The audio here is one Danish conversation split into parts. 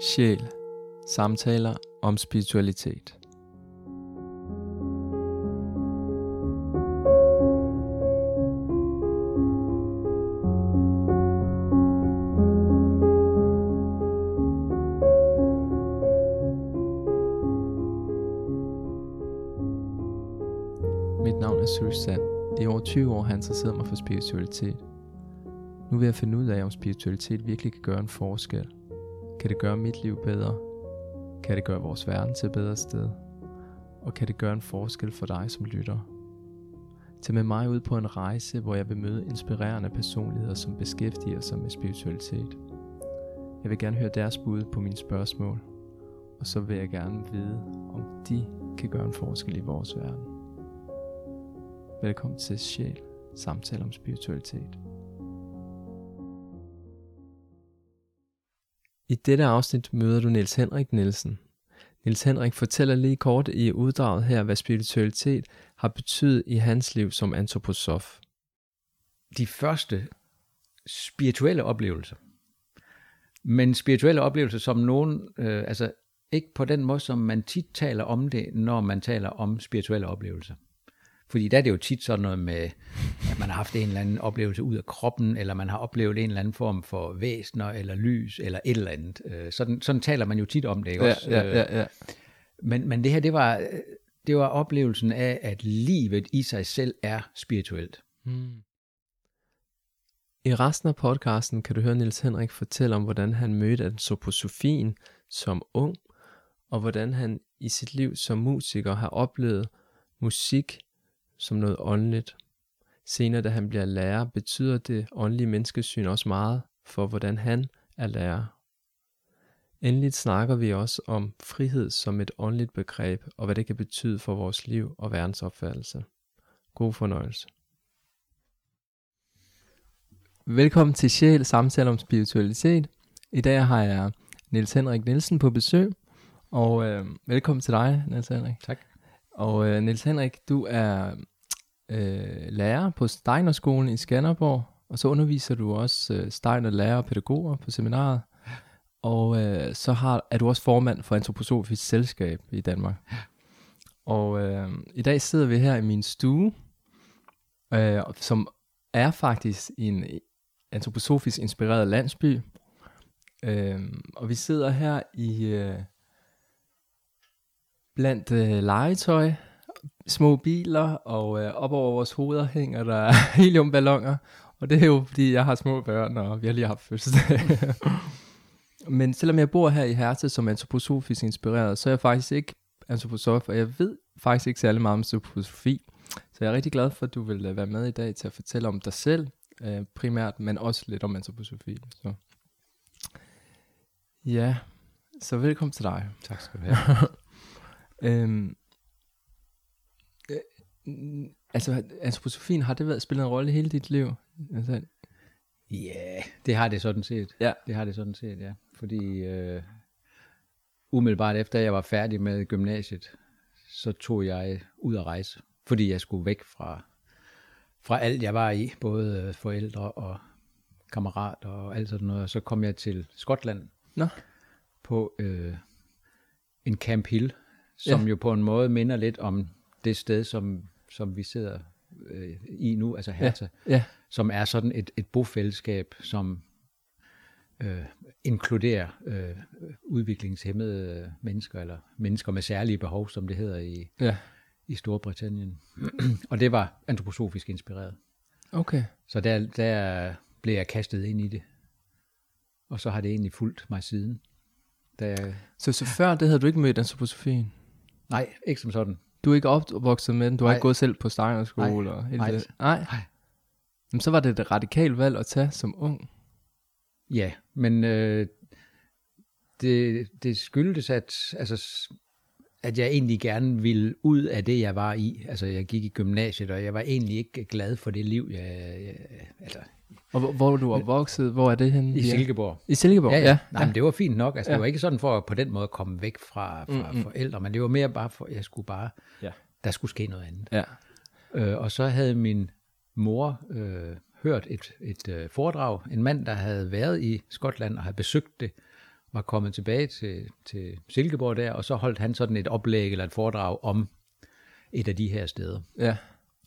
Sjæl. Samtaler om spiritualitet. Mit navn er Susan. I over 20 år har jeg interesseret mig for spiritualitet. Nu vil jeg finde ud af, om spiritualitet virkelig kan gøre en forskel. Kan det gøre mit liv bedre? Kan det gøre vores verden til et bedre sted? Og kan det gøre en forskel for dig som lytter? Tag med mig ud på en rejse, hvor jeg vil møde inspirerende personligheder, som beskæftiger sig med spiritualitet. Jeg vil gerne høre deres bud på mine spørgsmål, og så vil jeg gerne vide, om de kan gøre en forskel i vores verden. Velkommen til Sjæl, samtale om spiritualitet. I dette afsnit møder du Niels Henrik Nielsen. Niels Henrik fortæller lige kort i uddraget her, hvad spiritualitet har betydet i hans liv som antroposof. de første spirituelle oplevelser. Men spirituelle oplevelser som nogen, øh, altså ikke på den måde, som man tit taler om det, når man taler om spirituelle oplevelser. Fordi der er det jo tit sådan noget med, at man har haft en eller anden oplevelse ud af kroppen, eller man har oplevet en eller anden form for væsner, eller lys, eller et eller andet. Øh, Sådan, sådan taler man jo tit om det, ikke også? Øh, ja. Men, men det her, det var, det var oplevelsen af, at livet i sig selv er spirituelt. Hmm. I resten af podcasten kan du høre Niels Henrik fortælle om, hvordan han mødte antroposofien som ung, og hvordan han i sit liv som musiker har oplevet musik som noget åndeligt. Senere, da han bliver lærer, betyder det åndelige menneskesyn også meget for, hvordan han er lærer. Endelig snakker vi også om frihed som et åndeligt begreb, og hvad det kan betyde for vores liv og verdensopfattelse. God fornøjelse. Velkommen til Sjæl, samtale om spiritualitet. I dag har jeg Niels Henrik Nielsen på besøg, og øh, velkommen til dig, Niels Henrik. Tak. Og øh, Niels Henrik, du er øh, lærer på Steinerskolen i Skanderborg, og så underviser du også øh, Steiner lærer og pædagoger på seminaret. Og øh, så har, er du også formand for Antroposofisk Selskab i Danmark. Og øh, i dag sidder vi her i min stue, øh, som er faktisk i en antroposofisk inspireret landsby. Øh, og vi sidder her i øh, blandt øh, legetøj, små biler, og øh, op over vores hoveder hænger der heliumballoner. Og det er jo fordi, jeg har små børn, og vi har lige haft fødselsdag. Men selvom jeg bor her i Herte som antroposofisk inspireret, så er jeg faktisk ikke antroposof, og jeg ved faktisk ikke særlig meget om antroposofi. Så jeg er rigtig glad for, at du vil øh, være med i dag til at fortælle om dig selv, øh, primært, men også lidt om antroposofi. Så. Ja, så velkommen til dig. Tak skal du have. Øhm, altså, antroposofien, har det været spillet en rolle hele dit liv? Altså, Ja, yeah, det har det sådan set. Ja. Det har det sådan set, ja. Fordi øh, umiddelbart efter jeg var færdig med gymnasiet, så tog jeg ud at rejse. Fordi jeg skulle væk fra, fra alt, jeg var i. Både øh, forældre og kammerater og alt sådan noget. Og så kom jeg til Skotland Nå, på øh, en Camp Hill, som Ja. jo på en måde minder lidt om det sted, som, som vi sidder øh, i nu, altså Hertha ja, som er sådan et, et bofællesskab, som øh, inkluderer øh, udviklingshemmede mennesker, eller mennesker med særlige behov, som det hedder i, ja. i Storbritannien. og det var antroposofisk inspireret. Okay. Så der, der blev jeg kastet ind i det. Og så har det egentlig fulgt mig siden. Da jeg, Så, så før det havde du ikke mødt antroposofien? nej, ikke som sådan. Du er ikke opvokset med den? Du har Nej. ikke gået selv på Steiner-skole? Nej. Og Nej. det? Nej. Nej. Men så var det et radikalt valg at tage som ung. Ja, men øh, det, det skyldtes, at, altså, at jeg egentlig gerne ville ud af det, jeg var i. Altså, jeg gik i gymnasiet, og jeg var egentlig ikke glad for det liv, jeg, jeg altså, Og hvor, hvor du opvokset? Hvor er det henne? i Silkeborg. I Silkeborg? Ja, ja. Nej, ja. men det var fint nok. Altså, Ja. det var ikke sådan for at på den måde komme væk fra, fra Mm, mm. forældre, men det var mere bare for, jeg skulle bare, Ja. der skulle ske noget andet. ja. Øh, og så havde min mor øh, hørt et, et øh, foredrag, en mand, der havde været i Skotland og havde besøgt det, var kommet tilbage til, til Silkeborg der, og så holdt han sådan et oplæg eller et foredrag om et af de her steder. Ja.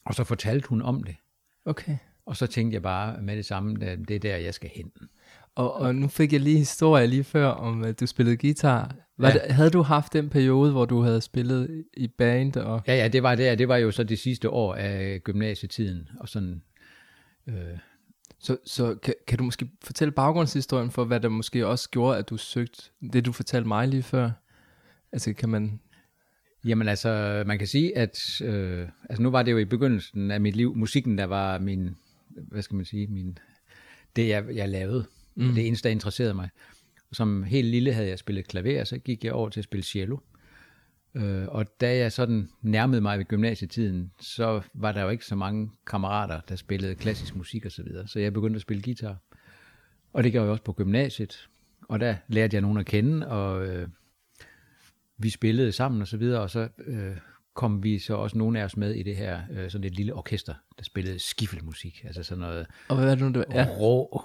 Og så fortalte hun om det. Okay. Og så tænkte jeg bare med det samme, at det er der, jeg skal hen. Og, og nu fik jeg lige historie lige før om, at du spillede guitar. Var Ja. det, havde du haft den periode, hvor du havde spillet i band? Og, Ja, ja, det var der. Det var jo så det sidste år af gymnasietiden. Og sådan, øh, så så kan, kan du måske fortælle baggrundshistorien for, hvad der måske også gjorde, at du søgte det, du fortalte mig lige før? Altså kan man... Jamen altså, man kan sige, at øh, altså nu var det jo i begyndelsen af mit liv, musikken, der var min, hvad skal man sige, min, det jeg, jeg lavede, mm. det eneste, der interesserede mig. Som helt lille havde jeg spillet klaver, så gik jeg over til at spille cello. Øh, og da jeg sådan nærmede mig ved gymnasietiden, så var der jo ikke så mange kammerater, der spillede klassisk musik og så videre. Så jeg begyndte at spille guitar. Og det gjorde jeg også på gymnasiet. Og der lærte jeg nogen at kende, og øh, vi spillede sammen og så videre, og så øh, kom vi så også nogle af os med i det her, øh, sådan et lille orkester, der spillede skiffelmusik, altså sådan noget Og hvad er det nu, ja. Ja. rå,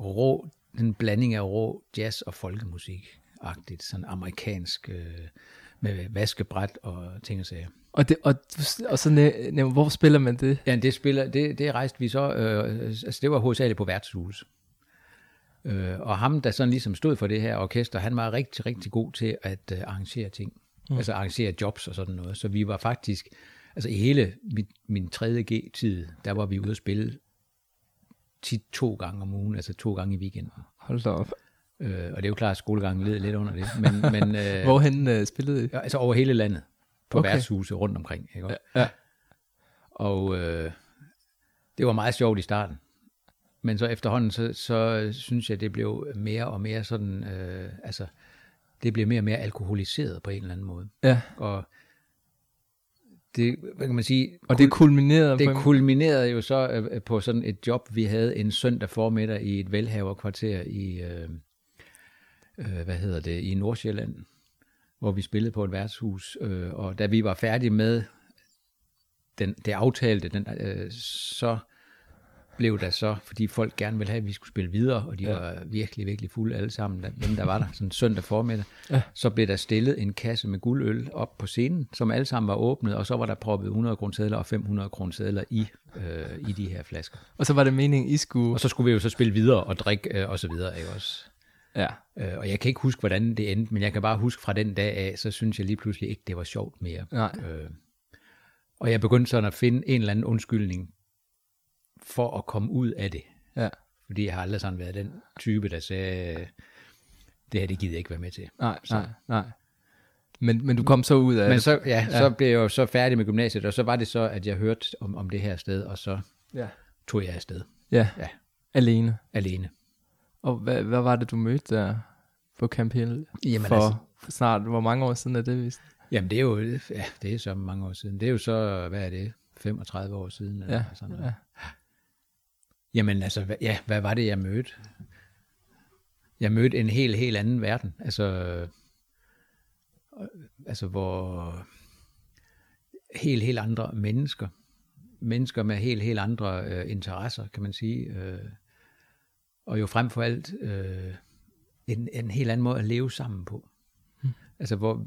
rå, en blanding af rå jazz og folkemusik, agtigt, sådan amerikansk, øh, med vaskebræt og ting og sager. Og, det, og, og så næ, næ, hvor spiller man det? Ja, det, spiller, det, det rejste vi så, øh, altså det var hovedsageligt på værtshus. Øh, og ham, der sådan ligesom stod for det her orkester, han var rigtig, rigtig god til at øh, arrangere ting. Mm. Altså arrangere jobs og sådan noget. Så vi var faktisk, altså i hele min, min 3. G-tid, der var vi ude at spille tit to gange om ugen, altså to gange i weekenden. Hold da op. Øh, og det er jo klart, at skolegangen led lidt under det. Men, men øh, Hvorhen øh, spillede I? ja, altså over hele landet, på Okay. værtshuse rundt omkring. Ikke? også? Ja. Og øh, det var meget sjovt i starten. Men så efterhånden, så, så synes jeg, det blev mere og mere sådan, øh, altså, det blev mere og mere alkoholiseret på en eller anden måde. Ja. Og det, hvad kan man sige, Og det kulminerede det kulminerede jo så øh, på sådan et job, vi havde en søndag formiddag i et velhaverkvarter i, øh, øh, hvad hedder det, i Nordsjælland, hvor vi spillede på et værtshus, øh, og da vi var færdige med den, det aftalte, den, øh, så blev der så, fordi folk gerne ville have, at vi skulle spille videre, og de ja. var virkelig, virkelig fulde alle sammen, der- dem der var der, sådan søndag formiddag, Ja. så blev der stillet en kasse med guldøl op på scenen, som alle sammen var åbnet, og så var der proppet 100 kroner og 500 kroner i, øh, i de her flasker. Og så var det meningen, I skulle... Og så skulle vi jo så spille videre og drikke øh, og så videre, ikke også? Ja. Øh, og jeg kan ikke huske, hvordan det endte, men jeg kan bare huske fra den dag af, så synes jeg lige pludselig ikke, det var sjovt mere. Nej. Øh, og jeg begyndte sådan at finde en eller anden undskyldning for at komme ud af det. Ja. Fordi jeg har aldrig sådan været den type, der sagde, det her, det gider jeg ikke være med til. Nej, nej, nej. Men, men du kom så ud af Men så, ja, ja. så blev jeg jo så færdig med gymnasiet, og så var det så, at jeg hørte om, om det her sted, og så Ja. tog jeg afsted Ja. Ja. Alene. alene. Og hvad, hvad var det, du mødte der på Camp Hill? Jamen for, altså- for snart, hvor mange år siden er det vist? Jamen det er jo, ja, det er så mange år siden. Det er jo så, hvad er det, 35 år siden? Eller Ja, sådan noget. ja. Jamen altså, hvad, ja, hvad var det, jeg mødte? Jeg mødte en helt, helt anden verden. Altså, altså hvor helt, helt andre mennesker. Mennesker med helt, helt andre øh, interesser, kan man sige. Øh, og jo frem for alt øh, en, en helt anden måde at leve sammen på. Altså, hvor,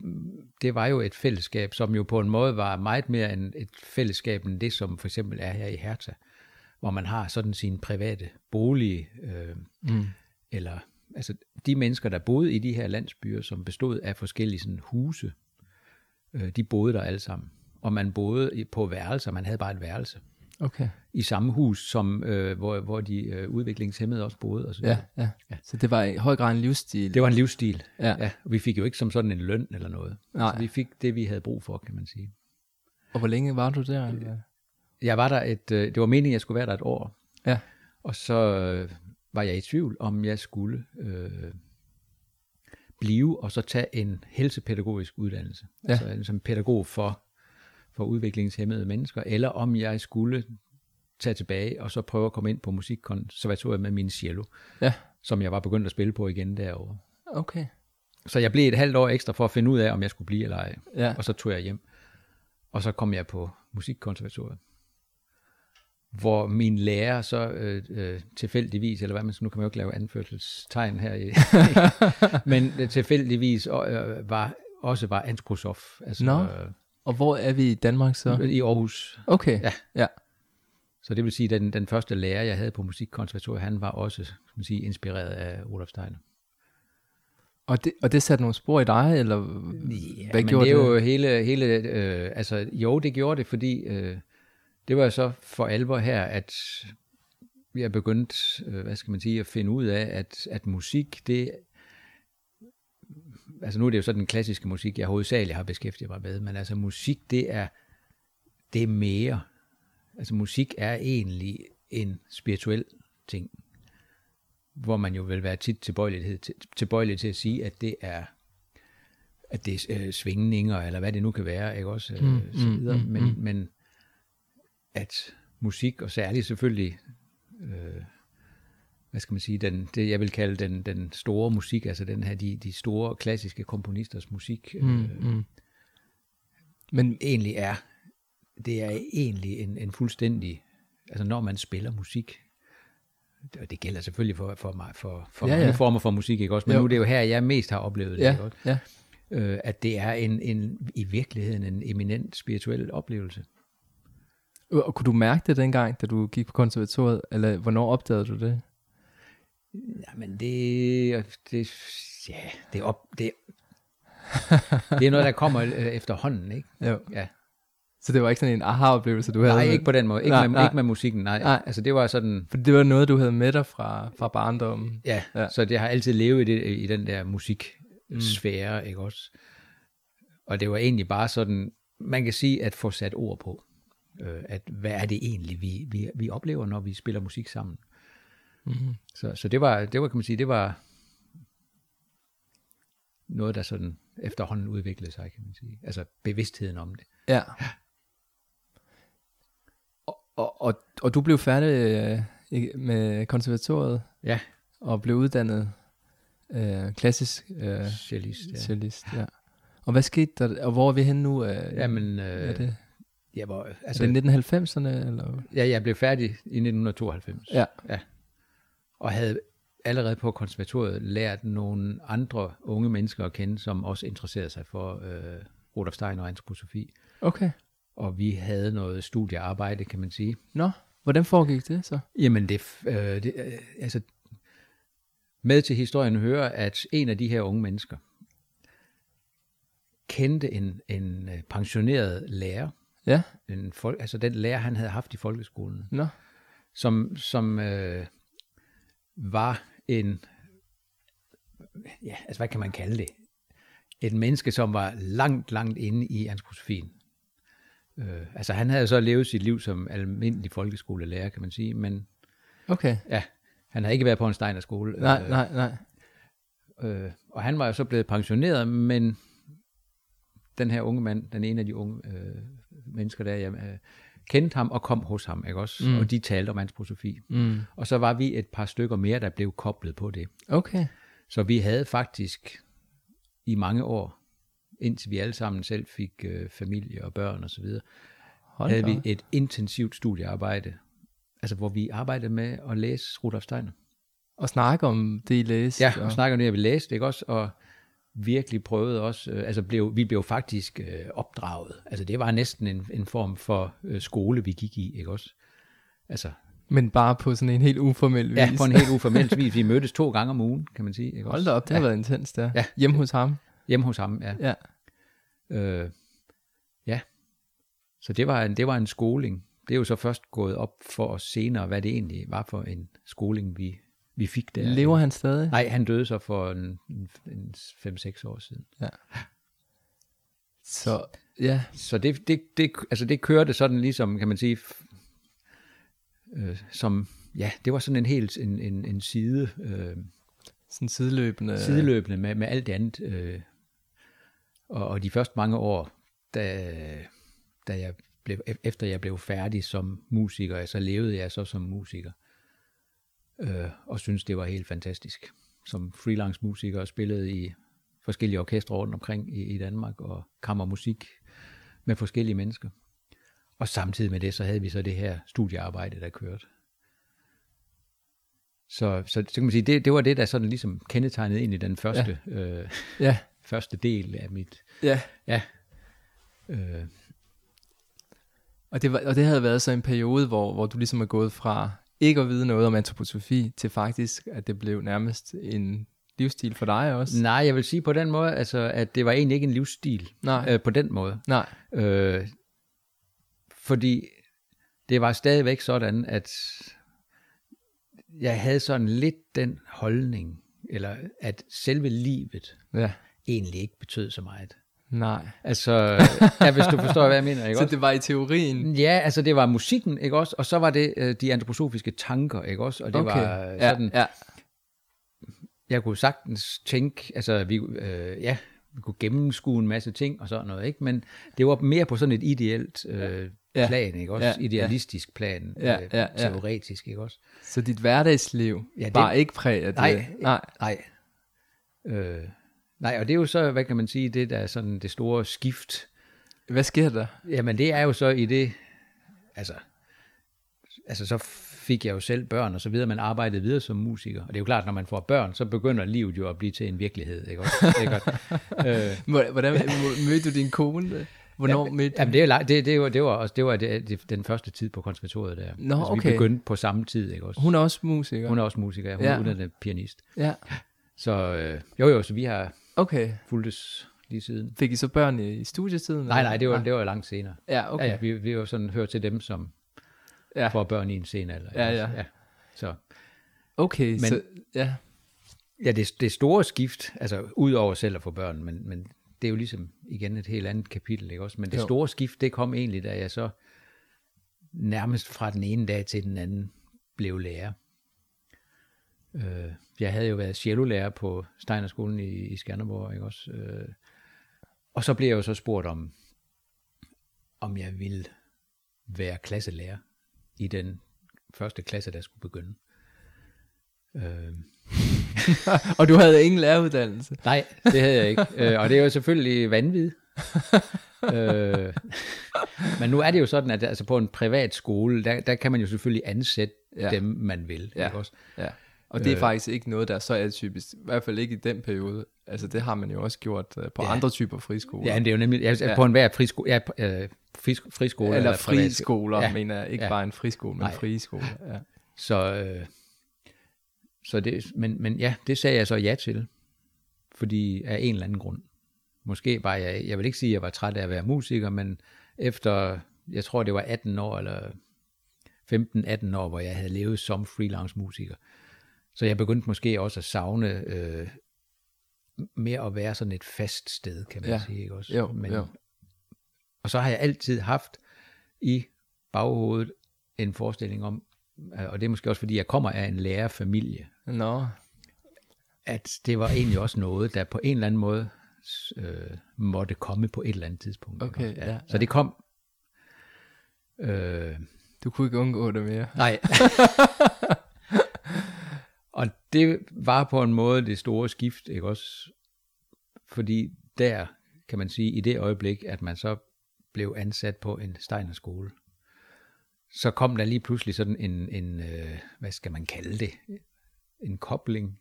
det var jo et fællesskab, som jo på en måde var meget mere end et fællesskab, end det, som for eksempel er her i Hertha, hvor man har sådan sin private bolig, øh, Mm. eller altså de mennesker, der boede i de her landsbyer, som bestod af forskellige sådan, huse, øh, de boede der alle sammen. Og man boede på værelser, man havde bare et værelse Okay. i samme hus, som, øh, hvor, hvor de øh, udviklingshemmede også boede. Og så Ja, ja, ja. Så det var i høj grad en livsstil. Det var en livsstil. Ja. ja. Vi fik jo ikke som sådan en løn eller noget. Nej. Altså, vi fik det, vi havde brug for, kan man sige. Og hvor længe var du der? eller? Jeg var der et, øh, det var meningen, jeg skulle være der et år. Ja. Og så øh, var jeg i tvivl, om jeg skulle øh, blive og så tage en helsepædagogisk uddannelse. Ja. Altså en, som pædagog for, for udviklingshemmede mennesker, eller om jeg skulle tage tilbage og så prøve at komme ind på musikkonservatoriet med min cello, Ja. som jeg var begyndt at spille på igen derovre. Okay. Så jeg blev et halvt år ekstra for at finde ud af, om jeg skulle blive eller ej. Ja. Og så tog jeg hjem. Og så kom jeg på musikkonservatoriet. hvor min lærer så øh, øh, tilfældigvis, eller hvad man nu kan man jo ikke lave anførselstegn her, i, men øh, tilfældigvis øh, var, også var antroposof. Altså, Nå. øh, Og hvor er vi i Danmark så? i Aarhus. Okay. Ja. ja. Så det vil sige, at den, den første lærer, jeg havde på musikkonservatoriet, han var også kan man sige, inspireret af Olaf Steiner. Og det, og det satte nogle spor i dig, eller Ja, hvad men gjorde det er det? jo hele, hele øh, altså jo, det gjorde det, fordi øh, det var så for alvor her, at vi har begyndt, øh, hvad skal man sige, at finde ud af, at, at musik, det, altså nu er det jo så den klassiske musik, jeg hovedsageligt har beskæftiget mig med, men altså musik, det er, det er mere. Altså musik er egentlig en spirituel ting, hvor man jo vil være tit tilbøjelig til, tilbøjelig til at sige, at det er at det er øh, svingninger, eller hvad det nu kan være, ikke også, øh, Mm, så mm, videre. mm, men, mm. men at musik, og særligt selvfølgelig, øh, hvad skal man sige, den, det jeg vil kalde den, den store musik, altså den her, de, de store klassiske komponisters musik, øh, Mm, mm. Men egentlig er, det er egentlig en, en fuldstændig, altså når man spiller musik, og det gælder selvfølgelig for, for, mig, for, for Ja, ja, mange former for musik, ikke også? Men Jo. nu er det jo her, jeg mest har oplevet det, ja, ikke også? ja. øh, at det er en, en, i virkeligheden en eminent spirituel oplevelse. Og kunne du mærke det dengang, da du gik på konservatoriet, eller hvornår opdagede du det? Jamen det, det, ja, det er, op, det, det er noget, der kommer øh, efterhånden, ikke? Jo. Ja. Så det var ikke sådan en aha-oplevelse, du havde? Nej, ikke på den måde. Ikke, Nej, nej, med, nej. ikke med musikken, nej. Nej. nej. Altså det var sådan, For det var noget, du havde med dig fra, fra barndommen. ja, Ja. ja, så det har altid levet i, det, i den der musiksfære, mm. ikke også? Og det var egentlig bare sådan, man kan sige, at få sat ord på, øh, at hvad er det egentlig, vi, vi, vi oplever, når vi spiller musik sammen. Mm-hmm. Så, så det var, det var, kan man sige, det var noget, der sådan efterhånden udviklede sig, kan man sige. Altså bevidstheden om det. Ja. Og, og, og, og du blev færdig øh, med konservatoriet Ja, og blev uddannet øh, klassisk øh, cellist, ja. cellist. Ja. Og hvad skete der? Og hvor er vi henne nu? Øh, Jamen, er øh, det, jeg, var, altså, altså, er det 1990'erne? Eller? ja, jeg blev færdig i 1992. Ja. ja. Og havde allerede på konservatoriet lært nogle andre unge mennesker at kende, som også interesserede sig for øh, Rudolf Steiner og antroposofi. Okay. Og vi havde noget studiearbejde, kan man sige. Nå, hvordan foregik det så? Jamen, det, øh, det øh, altså, med til historien hører, at en af de her unge mennesker kendte en, en øh, pensioneret lærer, Ja, en folk, altså den lærer, han havde haft i folkeskolen, nå. som, som øh, var en, ja, altså hvad kan man kalde det? Et menneske, som var langt, langt inde i antroposofien. Øh, altså han havde så levet sit liv som almindelig folkeskolelærer, kan man sige, men Okay. ja, han havde ikke været på en Steiner-skole. Nej, øh, nej, nej. Øh, og han var jo så blevet pensioneret, men den her unge mand, den ene af de unge øh, mennesker der, jeg, øh, kendte ham og kom hos ham, ikke også? Mm. Og de talte om antroposofi. Mm. Og så var vi et par stykker mere, der blev koblet på det. Okay. Så vi havde faktisk i mange år, indtil vi alle sammen selv fik øh, familie og børn osv., Hold havde vi et intensivt studiearbejde, altså hvor vi arbejdede med at læse Rudolf Steiner. Og snakke om det, I læste. Ja, og snakker nu, at vi læste, ikke også? Og virkelig prøvede også, øh, altså blev, vi blev faktisk øh, opdraget. Altså det var næsten en, en form for øh, skole, vi gik i, ikke også? Altså, Men bare på sådan en helt uformel vis. ja, på en helt uformelt vis. Vi mødtes to gange om ugen, kan man sige, ikke Hold også? da op, det ja, har været intens der. Ja. Hjemme hos ham. Hjemme hos ham, ja. Ja. Øh, ja. Så det var, en, det var en skoling. Det er jo så først gået op for os senere, hvad det egentlig var for en skoling, vi, vi fik der. Lever han stadig? Nej, han døde så for en, en, en 5-6 år siden. Så, ja. Så det, det, det, altså det kørte sådan ligesom, kan man sige, øh, som, ja, det var sådan en helt en, en, en side, øh, Sådan sideløbende. sideløbende med, med alt det andet. Øh, og, og de første mange år, da, da jeg blev, e- efter jeg blev færdig som musiker, så levede jeg så som musiker. Øh, og synes det var helt fantastisk. Som freelance musiker og spillede i forskellige orkestre rundt omkring i, i Danmark, og kammermusik med forskellige mennesker. og samtidig med det, så havde vi så det her studiearbejde, der kørte. Så, så, så kan man sige, det, det var det, der sådan ligesom kendetegnede ind i den første, ja. øh, Ja, første del af mit, ja. ja, øh, Og det, var, og det havde været så en periode, hvor, hvor du ligesom er gået fra ikke at vide noget om antroposofi, til faktisk, at det blev nærmest en livsstil for dig også. nej, jeg vil sige på den måde, altså, at det var egentlig ikke en livsstil, Nej, øh, på den måde. nej, Øh, fordi det var stadigvæk sådan, at jeg havde sådan lidt den holdning, eller at selve livet ja, egentlig ikke betød så meget. Nej. Altså, ja, hvis du forstår, hvad jeg mener, ikke Så også? det var i teorien. Ja, altså det var musikken, ikke også? Og så var det øh, de antroposofiske tanker, ikke også? Og det Okay, var ja, sådan, ja, jeg kunne sagtens tænke, altså vi, øh, ja, vi kunne gennemskue en masse ting og sådan noget, ikke? Men det var mere på sådan et ideelt øh, Ja. plan, ikke også? Ja, ja. Idealistisk plan, Ja, øh, ja, ja. teoretisk, ikke også? Så dit hverdagsliv Ja, det- var ikke præget af det? Nej, nej. Nej. Øh, nej, og det er jo så, hvad kan man sige, det der er sådan det store skift. Hvad sker der? Jamen det er jo så i det, altså, altså så fik jeg jo selv børn og så videre, man arbejdede videre som musiker. Og det er jo klart, når man får børn, så begynder livet jo at blive til en virkelighed, ikke også? Ikke også? øh, Hvor- Hvordan mødte du din kone? Hvornår ja, mødte jamen det, er, det, det, var, det var også det var det, det, den første tid på konservatoriet der. Nå, altså, okay. Vi begyndte på samme tid, ikke også? Hun er også musiker? Hun er også musiker, hun Ja. er pianist. Ja, Så øh, jo jo, så vi har okay. fulgtes lige siden. Fik I så børn i, i studietiden? Nej, eller? nej, det var, det var langt senere. Ja, okay. Ja, ja, vi, vi var sådan hørt til dem, som Ja. får børn i en sen alder. Ja, ja. ja. Så Okay, men, Men- så, ja. ja, det, det store skift, altså ud over selv at få børn, men, men det er jo ligesom igen et helt andet kapitel, ikke også? Men det Jo. store skift, det kom egentlig, da jeg så nærmest fra den ene dag til den anden blev lærer. Øh, jeg havde jo været cellolærer på Steinerskolen i, i Skanderborg, ikke også? Øh, og så blev jeg jo så spurgt om, om jeg ville være klasselærer i den første klasse, der skulle begynde. Øh, Og du havde ingen læreruddannelse? Nej, det havde jeg ikke. øh, og det er jo selvfølgelig vanvid. øh, men nu er det jo sådan, at altså på en privat skole, der, der kan man jo selvfølgelig ansætte Ja. dem, man vil. Ja. Ikke også? Ja. Og det er Øh. faktisk ikke noget, der er så atypisk. I hvert fald ikke i den periode. Altså det har man jo også gjort uh, på Ja. andre typer friskoler. Ja, men det er jo nemlig altså, Ja. ja. på enhver friskole, ja, på, øh, fris, friskole eller privat- friskoler, ja. Mener jeg. Ikke Ja. bare en friskole, men Nej. frie skoler. Ja. Så, øh, så det, men, men ja, det sagde jeg så ja til, fordi af en eller anden grund. Måske var jeg, jeg vil ikke sige, at jeg var træt af at være musiker, men efter, jeg tror det var 18 år, eller 15-18 år, hvor jeg havde levet som freelance musiker. Så jeg begyndte måske også at savne øh, mere at være sådan et fast sted, kan man Ja. ja. sige. Ikke også? Jo, men, jo. Og så har jeg altid haft i baghovedet en forestilling om, øh, og det er måske også fordi, jeg kommer af en lærerfamilie, Nå, at det var egentlig også noget, der på en eller anden måde øh, måtte komme på et eller andet tidspunkt. Okay, også? ja, Så det kom... Øh, du kunne ikke undgå det mere. nej. og det var på en måde det store skift, ikke også? Fordi der, kan man sige, i det øjeblik, at man så blev ansat på en Steiner skole, så kom der lige pludselig sådan en, en øh, hvad skal man kalde det, en kobling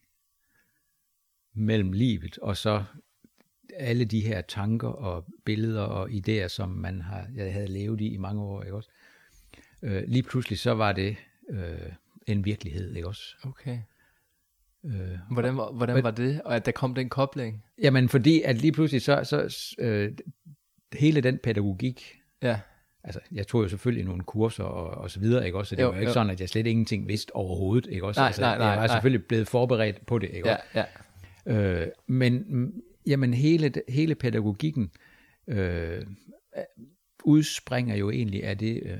mellem livet og så alle de her tanker og billeder og idéer, som man har, jeg havde levet i i mange år, ikke også? Øh, lige pludselig så var det øh, en virkelighed, ikke også? Okay. Øh, Hvordan, var- hvordan var det, og at der kom den kobling? jamen fordi, at lige pludselig så, så øh, hele den pædagogik, Ja, altså jeg tog jo selvfølgelig nogle kurser og, og så videre, ikke også? Så det Jo, var jo ikke jo. sådan, at jeg slet ingenting vidste overhovedet, ikke også? Nej, altså, nej, nej, jeg var nej. selvfølgelig blevet forberedt på det, ikke ja, også? ja. Øh, men jamen hele, hele pædagogikken øh, udspringer jo egentlig af det øh,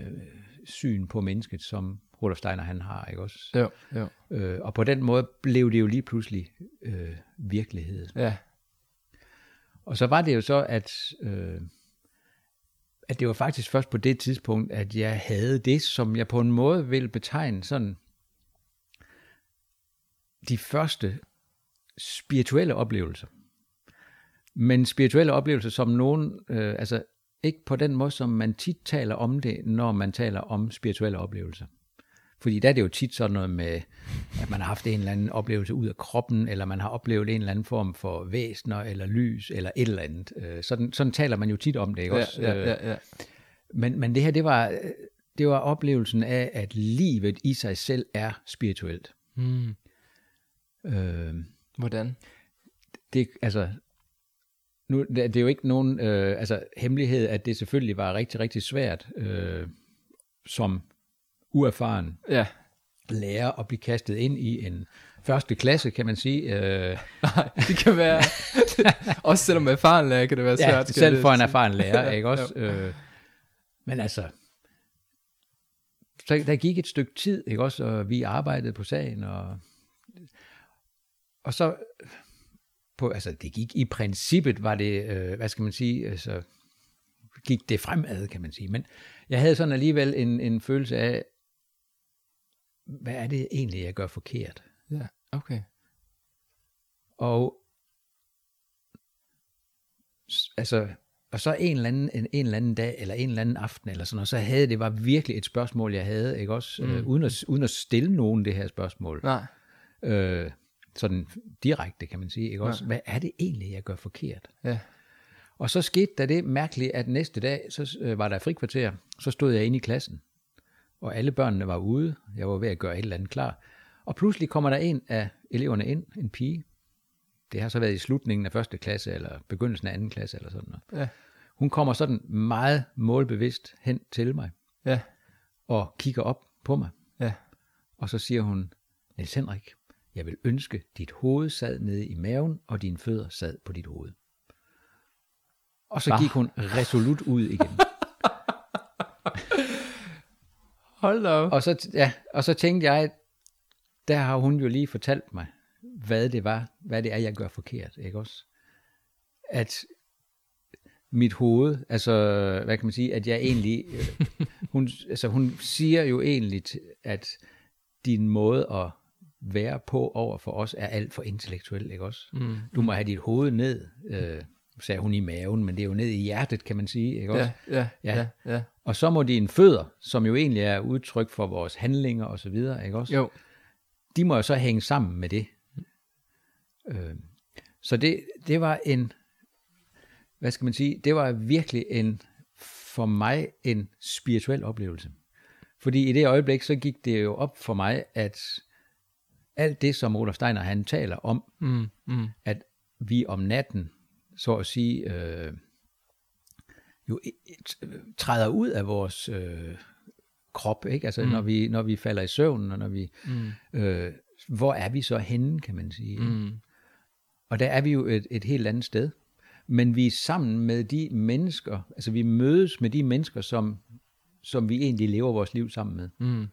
syn på mennesket, som Rudolf Steiner han har, ikke også? Jo, jo. Øh, og på den måde blev det jo lige pludselig øh, virkelighed. Ja, Og så var det jo så, at, øh, at det var faktisk først på det tidspunkt, at jeg havde det, som jeg på en måde vil betegne sådan de første spirituelle oplevelser. Men spirituelle oplevelser, som nogen øh, altså ikke på den måde, som man tit taler om det, når man taler om spirituelle oplevelser. Fordi der er det jo tit sådan noget med, at man har haft en eller anden oplevelse ud af kroppen, eller man har oplevet en eller anden form for væsner, eller lys, eller et eller andet. Øh, Sådan, sådan taler man jo tit om det, ikke også? Ja, ja, ja, ja. Men, men det her, det var, det var oplevelsen af, at livet i sig selv er spirituelt. Mm. Øh, Hvordan? det, altså, nu, det det er jo ikke nogen øh, altså, hemmelighed, at det selvfølgelig var rigtig, rigtig svært øh, som uerfaren Ja. lærer at blive kastet ind i en første klasse, kan man sige. Øh, Nej, det kan være... også selvom erfaren lærer, kan det være svært. ja, selv det for en erfaren lærer, Ja, ikke også? Øh, men altså, så der gik et stykke tid, ikke også, og vi arbejdede på sagen, og, og så, på, altså det gik i princippet, var det, øh, hvad skal man sige, altså, gik det fremad, kan man sige. Men jeg havde sådan alligevel en, en følelse af, hvad er det egentlig, jeg gør forkert? Ja, okay. Og altså, og så en eller, anden, en, en eller anden dag, eller en eller anden aften, eller sådan noget, så havde det var virkelig et spørgsmål, jeg havde, ikke også? Mm. Øh, uden, at, uden at stille nogen det her spørgsmål. Nej. Øh, sådan direkte, kan man sige, ikke også? Hvad er det egentlig, jeg gør forkert? Ja. Og så skete der det mærkelige, at næste dag, så øh, var der frikvarter, så stod jeg inde i klassen, og alle børnene var ude, jeg var ved at gøre et eller andet klar, og pludselig kommer der en af eleverne ind, en pige, det har så været i slutningen af første klasse, eller begyndelsen af anden klasse, eller sådan noget. Ja. Hun kommer sådan meget målbevidst hen til mig, Ja. og kigger op på mig, Ja. og så siger hun, Niels Henrik, jeg vil ønske, dit hoved sad nede i maven, og dine fødder sad på dit hoved. Og så gik hun resolut ud igen. Hold da op. Og så, ja, og så tænkte jeg, der har hun jo lige fortalt mig, hvad det var, hvad det er, jeg gør forkert, ikke også? At mit hoved, altså, hvad kan man sige, at jeg egentlig, øh, hun, altså, hun siger jo egentlig, at din måde at være på over for os er alt for intellektuel, ikke også? Mm. Du må have dit hoved ned, øh, sagde hun i maven, men det er jo ned i hjertet, kan man sige, ikke også? Ja, ja, Ja. ja, ja. Og så må dine fødder, som jo egentlig er udtryk for vores handlinger og så videre, ikke også? Jo. De må jo så hænge sammen med det. Øh, så det, det var en, hvad skal man sige, det var virkelig en, for mig, en spirituel oplevelse. Fordi i det øjeblik, så gik det jo op for mig, at alt det, som Rudolf Steiner han taler om, Mm, mm. at vi om natten, så at sige, øh, jo træder ud af vores øh, krop, ikke? Altså mm. når, vi, når vi falder i søvn, og når vi, Mm. øh, hvor er vi så henne, kan man sige. Mm. Og der er vi jo et, et helt andet sted. Men vi er sammen med de mennesker, altså vi mødes med de mennesker, som, som vi egentlig lever vores liv sammen med. Mm.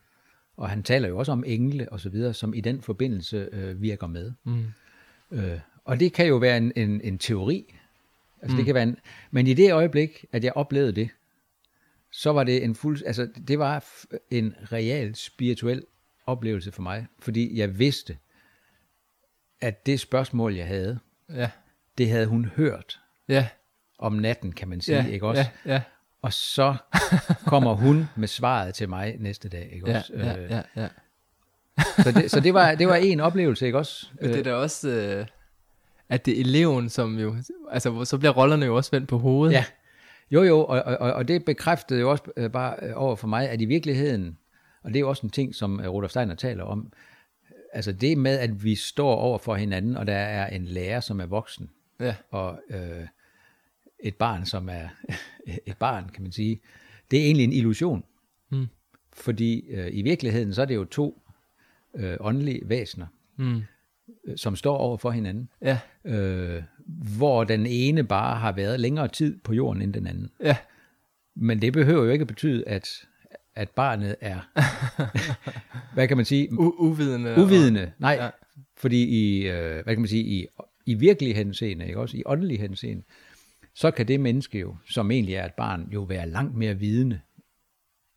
Og han taler jo også om engle og så videre, som i den forbindelse øh, virker med. Mm. Øh, og det kan jo være en, en, en teori. Altså mm. det kan være en, men i det øjeblik, at jeg oplevede det, så var det en fuld, altså det var en real spirituel oplevelse for mig, fordi jeg vidste, at det spørgsmål, jeg havde, Ja. det havde hun hørt Ja. om natten, kan man sige, Ja. ikke også? Ja. Ja. Og så kommer hun med svaret til mig næste dag, ikke Ja. også? Ja. Øh, Ja. Ja. Så, det, så det var det var en oplevelse, ikke også? Men det er da også, øh, at det er eleven, som jo, altså så bliver rollerne jo også vendt på hovedet. Ja, jo jo, og, og, og det bekræftede jo også øh, bare øh, over for mig, at i virkeligheden, og det er jo også en ting, som øh, Rudolf Steiner taler om, altså det med, at vi står over for hinanden, og der er en lærer, som er voksen, Ja. og øh, et barn, som er et barn, kan man sige, det er egentlig en illusion. Mm. Fordi øh, i virkeligheden, så er det jo to øh, åndelige væsener, Mm. Som står over for hinanden, Ja. øh, hvor den ene bare har været længere tid på jorden end den anden. Ja. Men det behøver jo ikke betyde, at, at barnet er, hvad kan man sige, U- uvidende. uvidende. Nej, Ja. ja. fordi i, øh, hvad kan man sige, i, i virkelig henseende, ikke også i åndelig henseende, så kan det menneske jo, som egentlig er et barn, jo være langt mere vidende,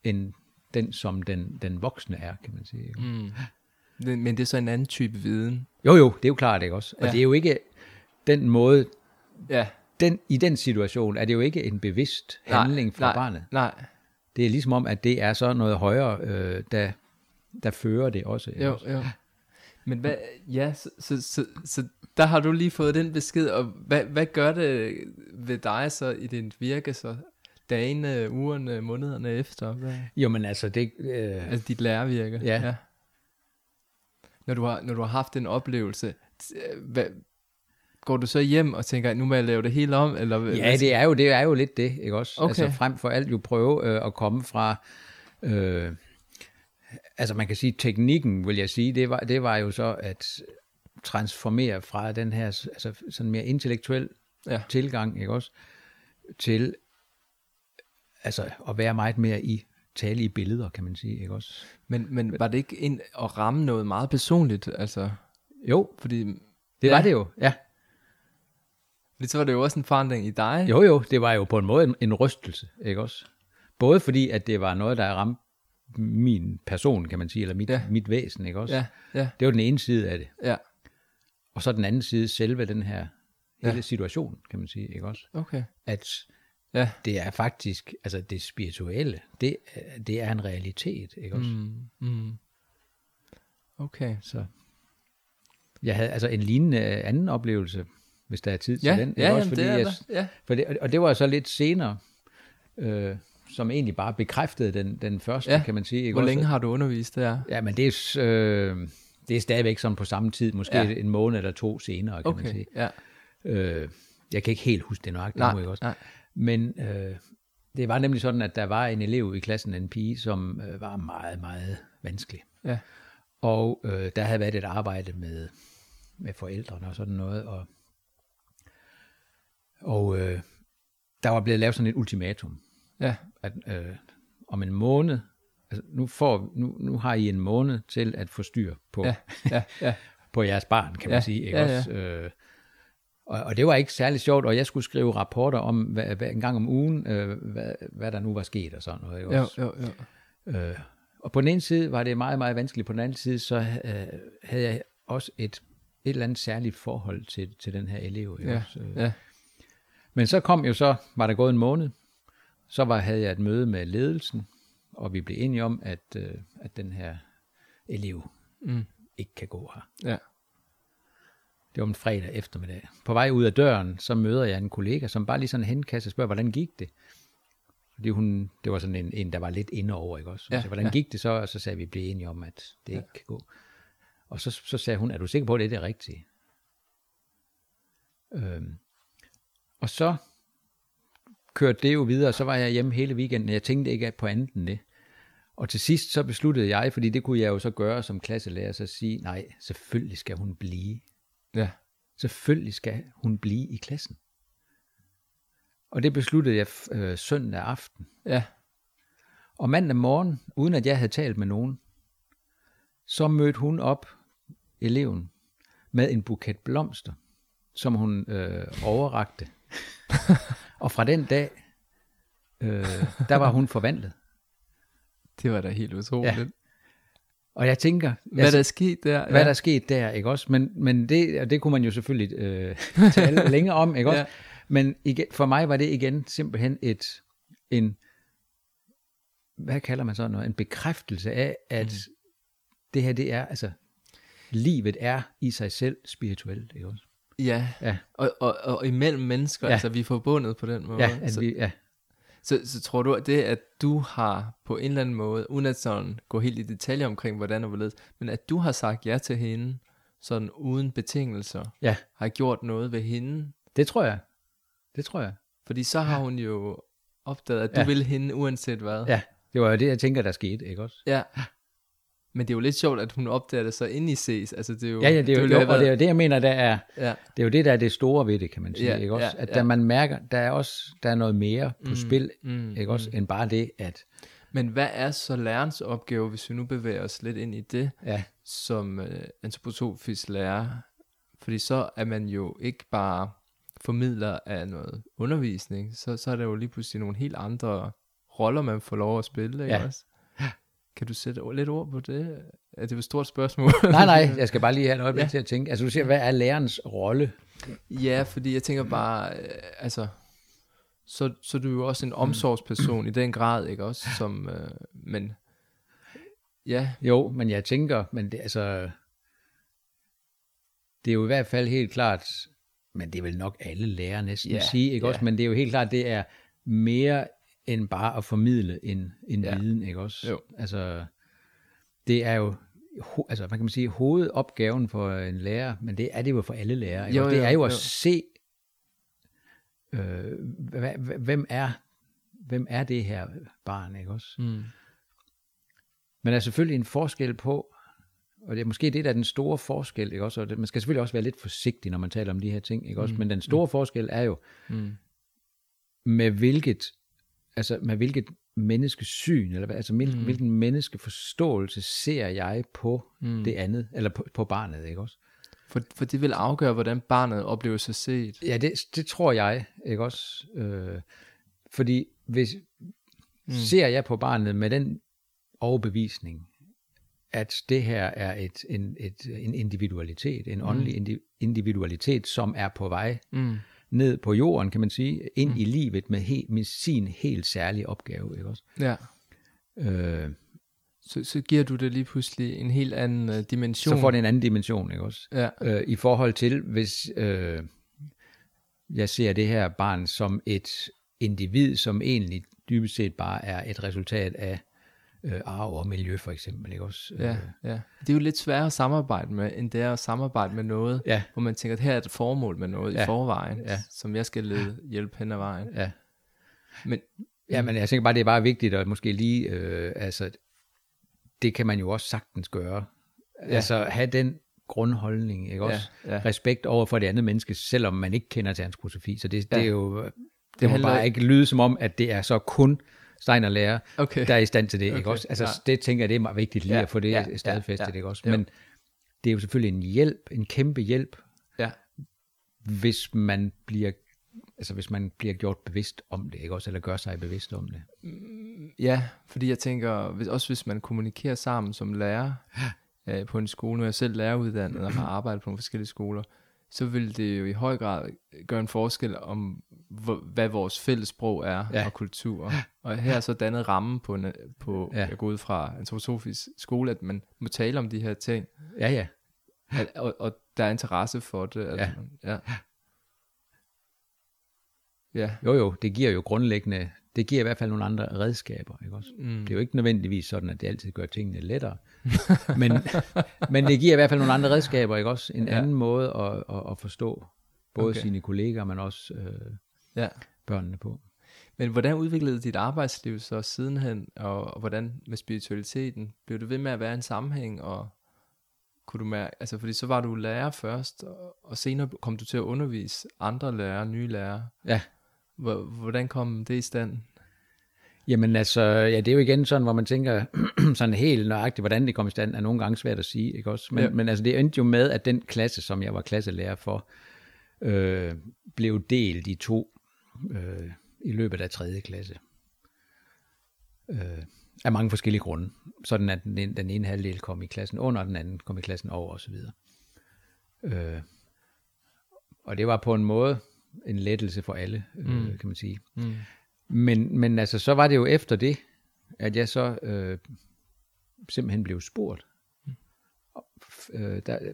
end den, som den, den voksne er, kan man sige. ikke? Mm. Det, men det er så en anden type viden. Jo jo, det er jo klart, ikke også? Og Ja. det er jo ikke den måde, Ja. den, i den situation er det jo ikke en bevidst handling fra nej, barnet. Nej, Det er ligesom om, at det er så noget højere, øh, der, der fører det også. jo, også? jo. Men hvad, ja, så, så, så, så der har du lige fået den besked, og hvad, hvad gør det ved dig så i dit virke så? Dagene, ugerne, månederne efter? Hvad? Jo, men altså, det, øh, Altså dit lærervirke? Ja. ja. Når, du har, når du har haft en oplevelse, hvad, går du så hjem og tænker, nu må jeg lave det hele om? Eller, ja, det er, jo, det er jo lidt det, ikke også? Okay. Altså frem for alt jo prøve øh, at komme fra, øh, altså man kan sige, teknikken, vil jeg sige, det var, det var jo så at transformere fra den her altså sådan mere intellektuel Ja. tilgang, ikke også, til altså at være meget mere i tale i billeder, kan man sige, ikke også? Men, men var det ikke ind at ramme noget meget personligt? Altså, Jo, fordi det Ja. var det jo, ja. fordi så var det jo også en forandring i dig. Jo, jo, det var jo på en måde en, en rystelse, ikke også? Både fordi, at det var noget, der ramte min person, kan man sige, eller mit, Ja. mit væsen, ikke også? Ja, ja, Det var den ene side af det. ja. Og så den anden side, selve den her hele Ja. situation, kan man sige, ikke også? Okay. At Ja. det er faktisk, altså det spirituelle, det, er- det er en realitet, ikke også? Mm, mm. Okay. Så jeg havde altså en lignende anden oplevelse, hvis der er tid til Ja, den. ikke ja, også? Fordi det er jeg, der. Ja. For det, og det var så lidt senere, øh, som egentlig bare bekræftede den, den første, Ja. kan man sige. Ikke Hvor også? længe har du undervist der? Ja, men det er, øh, det er stadigvæk sådan på samme tid, måske Ja. en måned eller to senere, kan man Okay, sige. ja. Øh, jeg kan ikke helt huske det nøjagtigt Nej, nu, ikke også? nej. Men øh, det var nemlig sådan, at der var en elev i klassen, en pige, som øh, var meget, meget vanskelig. Ja. Og øh, der havde været et arbejde med, med forældrene og sådan noget, og, og øh, der var blevet lavet sådan et ultimatum, Ja. at øh, om en måned, altså nu, får, nu, nu har I en måned til at få styr på, Ja, ja, ja. på jeres barn, kan man Ja, sige. Ikke ja, ja. også? Øh, og, og det var ikke særlig sjovt, og jeg skulle skrive rapporter om, hvad, hvad, en gang om ugen, øh, hvad, hvad der nu var sket og sådan noget. Jo, jo, jo. Øh, og på den ene side var det meget, meget vanskeligt. På den anden side, så øh, havde jeg også et, et eller andet særligt forhold til, til den her elev. Ikke Ja, også? Øh, ja. Men så kom jo så, var der gået en måned, så var, havde jeg et møde med ledelsen, og vi blev enige om, at, øh, at den her elev Mm. ikke kan gå her. Ja. Det var en fredag eftermiddag. På vej ud af døren, så møder jeg en kollega, som bare lige sådan henkaster og spørger, hvordan gik det? Fordi hun, det var sådan en, en der var lidt inde over, ikke også? Ja, Ja, så, hvordan ja. ja. gik det så? Og så sagde vi, blev enige om, at det ikke kan gå. Og så, så sagde hun, er du sikker på, at det er det rigtige? Øhm, og så kørte det jo videre, og så var jeg hjemme hele weekenden, og jeg tænkte ikke på andet end det. Og til sidst så besluttede jeg, fordi det kunne jeg jo så gøre som klasselærer, så sige, nej, selvfølgelig skal hun blive. Ja. Selvfølgelig skal hun blive i klassen. Og det besluttede jeg øh, søndag aften. Ja. Og mandag morgen, uden at jeg havde talt med nogen, så mødte hun op, eleven, med en buket blomster, som hun øh, overrakte. og fra den dag, øh, der var hun forvandlet. Det var da helt utroligt. Ja. Og jeg tænker, Hvad altså, der er sket der? hvad ja. der er sket der, ikke også? Men, men det, og det kunne man jo selvfølgelig øh, tale længere om, ikke også? Ja. Men igen, for mig var det igen simpelthen et, en, hvad kalder man sådan noget, en bekræftelse af, at mm. det her, det er, altså, livet er i sig selv spirituelt, ikke også? Ja. Ja. Og, og, og imellem mennesker. Ja. altså vi er forbundet på den måde. Ja, at så, vi, ja, så, så tror du, at det, at du har på en eller anden måde, uden at sådan gå helt i detaljer omkring, hvordan og hvorledes, men at du har sagt ja til hende, sådan uden betingelser, ja, har gjort noget ved hende, det tror jeg. Det tror jeg. fordi så har hun jo opdaget, at du Ja. vil hende uanset hvad. Ja, det var jo det, jeg tænker, der skete, ikke også? ja. Men det er jo lidt sjovt, at hun opdager det så ind i ses. Altså, det er jo, Ja, ja, det er jo, have jo, og det er jo det, jeg mener, der er, Ja, det er jo det, der er det store ved det, kan man sige, Ja, ikke også? ja, At ja. der man mærker, der er også, der er noget mere på Mm, spil, mm, ikke også, end bare det, at, Men hvad er så lærerens opgave, hvis vi nu bevæger os lidt ind i det, ja, som øh, antroposofisk lærer? Fordi så er man jo ikke bare formidler af noget undervisning, så, så er der jo lige pludselig nogle helt andre roller, man får lov at spille, ikke Ja. også? Kan du sætte lidt ord på det? Er det et stort spørgsmål? Nej, nej, jeg skal bare lige have et øjeblik Ja. til at tænke. Altså du siger, hvad er lærerens rolle? Ja, fordi jeg tænker bare, øh, altså, så, så er du jo også en omsorgsperson i den grad, ikke også? Som, øh, men, ja, Jo, men jeg tænker, men det, altså, det er jo i hvert fald helt klart, men det er vel nok alle lærere næsten Ja, sige, ikke ja. også? Men det er jo helt klart, det er mere end bare at formidle en, en Ja. viden, ikke også? Jo. Altså, det er jo, ho- altså, man kan man sige, hovedopgaven for en lærer, men det er det jo for alle lærere, ikke? Jo, også? Det jo, er jo at jo. se, øh, hvem er, hvem er det her barn, ikke også? mm, Men der er selvfølgelig en forskel på, og det er måske det, der er den store forskel, ikke også? Og det, man skal selvfølgelig også være lidt forsigtig, når man taler om de her ting, ikke også? Mm. Men den store forskel er jo, mm, med hvilket, altså med hvilket menneskesyn, eller hvad- altså hvil, Mm. hvilken menneskeforståelse ser jeg på mm. det andet, eller på, på barnet, ikke også? For, for det vil afgøre, hvordan barnet oplever sig set. Ja, det, det tror jeg, ikke også? Øh, fordi hvis mm. ser jeg på barnet med den overbevisning, at det her er et, en, et, en individualitet, en åndelig indi- individualitet, som er på vej Mm, ned på jorden, kan man sige, ind mm. i livet med, he, med sin helt særlige opgave, ikke også? ja. Øh, Så, så giver du det lige pludselig en helt anden uh, dimension. så får det en anden dimension, ikke også? Ja, Øh, I forhold til, hvis øh, jeg ser det her barn som et individ, som egentlig dybest set bare er et resultat af øh, arv og miljø, for eksempel, ikke også? ja, Øh, ja. Det er jo lidt sværere at samarbejde med, end det er at samarbejde med noget, ja, hvor man tænker, at her er et formål med noget Ja. i forvejen, Ja. som jeg skal lede hjælp hen ad vejen. ja. Men, Ja, men jeg tænker bare, det er bare vigtigt at måske lige, øh, altså, det kan man jo også sagtens gøre. Ja. Altså, have den grundholdning, ikke også? Ja, ja. Respekt over for det andet menneske, selvom man ikke kender til antroposofi. Så det, det Ja. er jo, det må handler- bare ikke lyde som om, at det er så kun Steiner lærer, Okay. der er i stand til det, ikke Okay, også? Altså, ja. det tænker jeg, det er meget vigtigt lige Ja, at få det ja, stadfæstet, ja, ja. ikke også? Men det er jo selvfølgelig en hjælp, en kæmpe hjælp, ja, hvis man bliver altså hvis man bliver gjort bevidst om det, ikke også? Eller gør sig bevidst om det. ja, fordi jeg tænker, hvis, også hvis man kommunikerer sammen som lærer øh, på en skole, nu er jeg selv læreruddannet og har arbejdet på nogle forskellige skoler, så vil det jo i høj grad gøre en forskel om, hvad vores fælles sprog er Ja. og kultur. Og her er så dannet ramme på, en, på Ja. jeg går ud fra antroposofisk skole, at man må tale om de her ting, Ja, ja. at, og, og der er interesse for det. At, Ja. ja. Ja. Jo, jo, det giver jo grundlæggende, det giver i hvert fald nogle andre redskaber, ikke også? Mm. Det er jo ikke nødvendigvis sådan, at det altid gør tingene lettere. men, men det giver i hvert fald nogle andre redskaber, ikke også? En Ja. anden måde at, at, at forstå både Okay. sine kolleger, men også øh, ja. børnene på. Men hvordan udviklede dit arbejdsliv så sidenhen, og, og hvordan med spiritualiteten? Blev du ved med at være en sammenhæng, og kunne du mærke, altså fordi så var du lærer først, og, og senere kom du til at undervise andre lærere, nye lærere. Ja. Hvor- Hvordan kom det i stand? Jamen altså, ja, det er jo igen sådan, hvor man tænker sådan helt nøjagtigt, hvordan det kom i stand, er nogle gange svært at sige, ikke også? Men, Ja. ja. men altså, det endte jo med, at den klasse, som jeg var klasselærer for, øh, blev delt i to øh, i løbet af tredje klasse. Øh, af mange forskellige grunde. Sådan at den, den ene halvdel kom i klassen under, og den anden kom i klassen over osv. Øh, og det var på en måde en lettelse for alle, øh, Mm. kan man sige. Mm. Men, men altså, så var det jo efter det, at jeg så øh, simpelthen blev spurgt. Øh, der,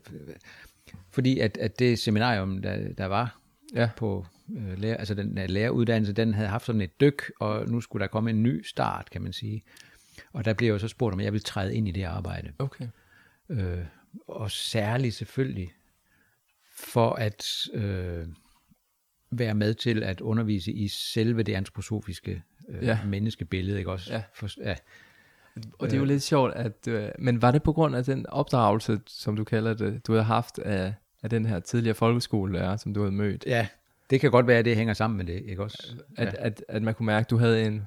fordi at, at det seminarium, der, der var Ja. på øh, lærer, altså den der læreruddannelse, den havde haft sådan et dyk, og nu skulle der komme en ny start, kan man sige. Og der blev jeg jo så spurgt, om jeg ville træde ind i det arbejde. Okay. Øh, og særligt selvfølgelig for at øh, være med til at undervise i selve det antroposofiske øh, Ja. ja. menneskebillede, ikke også? Ja. For, ja. Og det er jo lidt sjovt, at, øh, men var det på grund af den opdragelse, som du kalder det, du havde haft af, af den her tidligere folkeskolelærer, som du havde mødt, ja, det kan godt være, at det hænger sammen med det, ikke også? at, at, at man kunne mærke, at du havde en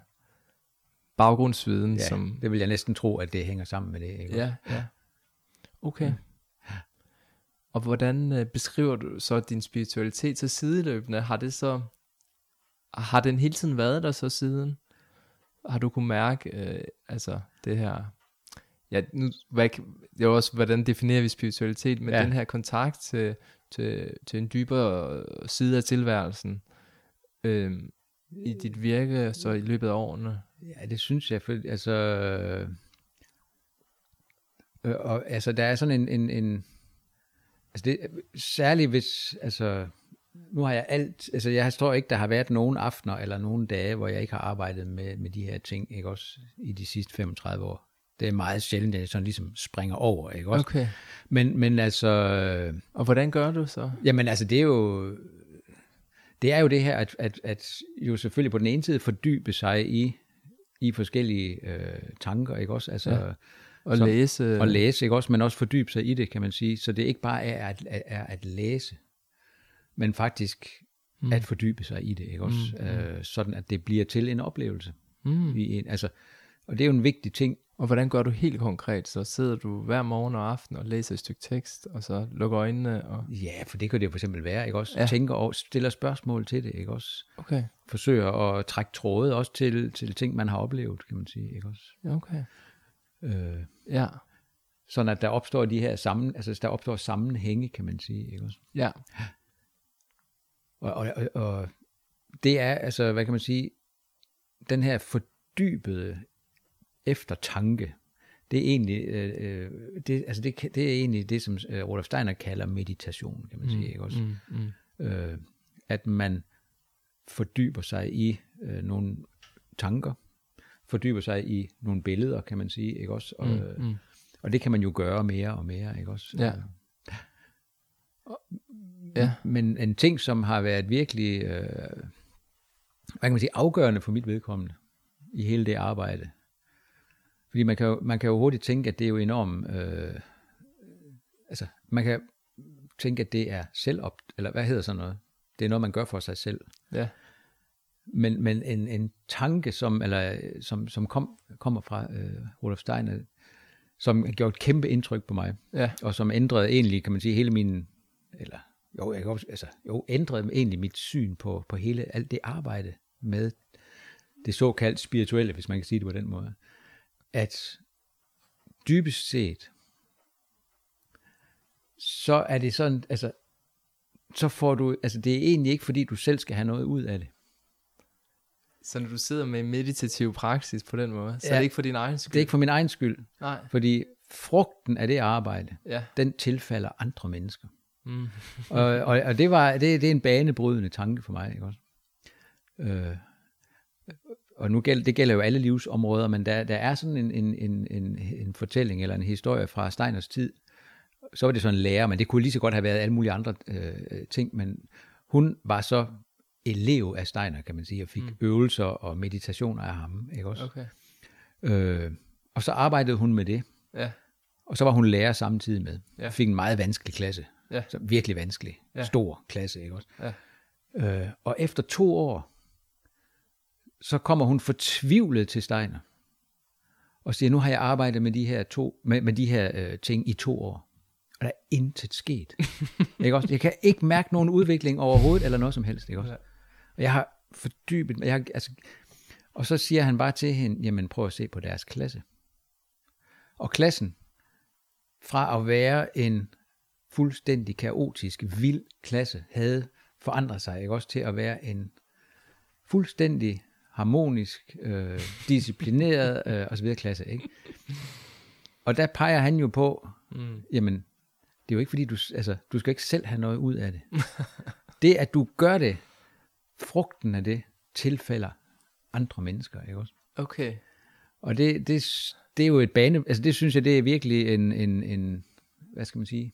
baggrundsviden, Ja, som... det vil jeg næsten tro, at det hænger sammen med det, ikke også? Ja, ja. Okay. Og hvordan øh, beskriver du så din spiritualitet så sideløbende? Har det så... Har den hele tiden været der så siden? Har du kunne mærke, øh, altså det her... Ja, nu, hvad, det er også, hvordan definerer vi spiritualitet, men ja. Ja. den her kontakt til til, til en dybere side af tilværelsen øh, i dit virke, så i løbet af årene? Ja, det synes jeg, for, altså, øh, og, altså, der er sådan en, en, en altså det, særligt hvis, altså, nu har jeg alt, altså jeg tror ikke, der har været nogen aftener eller nogen dage, hvor jeg ikke har arbejdet med, med de her ting, ikke også, i de sidste 35 år. Det er meget sjældent, at jeg sådan ligesom springer over, ikke også? Okay. Men, men altså... Og hvordan gør du så? Jamen altså, det er jo... Det er jo det her, at, at, at jo selvfølgelig på den ene side fordybe sig i, i forskellige øh, tanker, ikke også? Altså, ja. Og så, læse. Og læse, ikke også? Men også fordybe sig i det, kan man sige. Så det ikke bare er at, er at læse, men faktisk mm. at fordybe sig i det, ikke også? Mm, mm. Øh, sådan at det bliver til en oplevelse. Mm. I en, altså, og det er jo en vigtig ting. Og hvordan gør du helt konkret? Så sidder du hver morgen og aften og læser et stykke tekst, og så lukker øjnene? Og... Ja, for det kan det jo for eksempel være, ikke også? Ja. Tænker og stiller spørgsmål til det, ikke også? Okay. Forsøger at trække tråde også til, til ting, man har oplevet, kan man sige, ikke også? Okay. Øh, ja. Sådan at der opstår de her sammen, altså der opstår sammenhænge, kan man sige, ikke også? Ja. Og, og, og, og det er, altså, hvad kan man sige, den her fordybede eftertanke, det er egentlig, øh, øh det, altså det, det er egentlig det, som øh, Rudolf Steiner kalder meditation, kan man mm, sige, ikke også? Mm, mm. Øh, at man fordyber sig i øh, nogle tanker, fordyber sig i nogle billeder, kan man sige, ikke også? Og, mm, mm. og det kan man jo gøre mere og mere, ikke også? Ja. Ja. Men en ting, som har været virkelig, øh, hvad kan man sige, afgørende for mit vedkommende i hele det arbejde. Fordi man kan jo, man kan jo hurtigt tænke, at det er jo enormt, øh, altså man kan tænke, at det er selvop, eller hvad hedder sådan noget? Det er noget, man gør for sig selv. Ja. Men, men en, en tanke, som, eller, som, som kom, kommer fra øh, Rudolf Steiner, som gjorde et kæmpe indtryk på mig, ja. og som ændrede egentlig, kan man sige, hele min, eller jo, jeg kan altså, jo, ændrede egentlig mit syn på, på hele alt det arbejde med det såkaldt spirituelle, hvis man kan sige det på den måde. At dybest set, så er det sådan, altså, så får du, altså det er egentlig ikke fordi, du selv skal have noget ud af det. Så når du sidder med meditativ praksis på den måde, så ja, er det ikke for din egen skyld? Det er ikke for min egen skyld. Nej. Fordi frugten af det arbejde, ja. den tilfalder andre mennesker. Mm. og, og, og det, var, det, det er en banebrydende tanke for mig. Ikke også? Øh, og nu gælder, det gælder jo alle livsområder, men der, der er sådan en, en, en, en, en fortælling eller en historie fra Steiners tid. Så var det sådan en lærer, men det kunne lige så godt have været alle mulige andre øh, ting, men hun var så elev af Steiner, kan man sige, og fik mm. øvelser og meditationer af ham. Ikke også? Okay. Øh, og så arbejdede hun med det. Ja. Og så var hun lærer samtidig med. Ja. Fik en meget vanskelig klasse. Ja. Så virkelig vanskelig. Ja. Stor klasse, ikke også? Ja. Øh, og efter to år, så kommer hun fortvivlet til Steiner. Og siger, nu har jeg arbejdet med de her, to, med, med de her øh, ting i to år. Og der er intet sket. ikke også? Jeg kan ikke mærke nogen udvikling overhovedet, eller noget som helst. Ikke også? Ja. Og jeg har fordybet mig. Jeg har, altså, og så siger han bare til hende, jamen prøv at se på deres klasse. Og klassen, fra at være en fuldstændig kaotisk, vild klasse, havde forandret sig ikke også til at være en fuldstændig harmonisk, øh, disciplineret øh, og så videre klasse. Ikke? Og der peger han jo på, mm. jamen, det er jo ikke fordi, du, altså, du skal ikke selv have noget ud af det. det, at du gør det, frugten af det, tilfælder andre mennesker, ikke også? Okay. Og det, det, det er jo et bane, altså det synes jeg, det er virkelig en, en, en hvad skal man sige,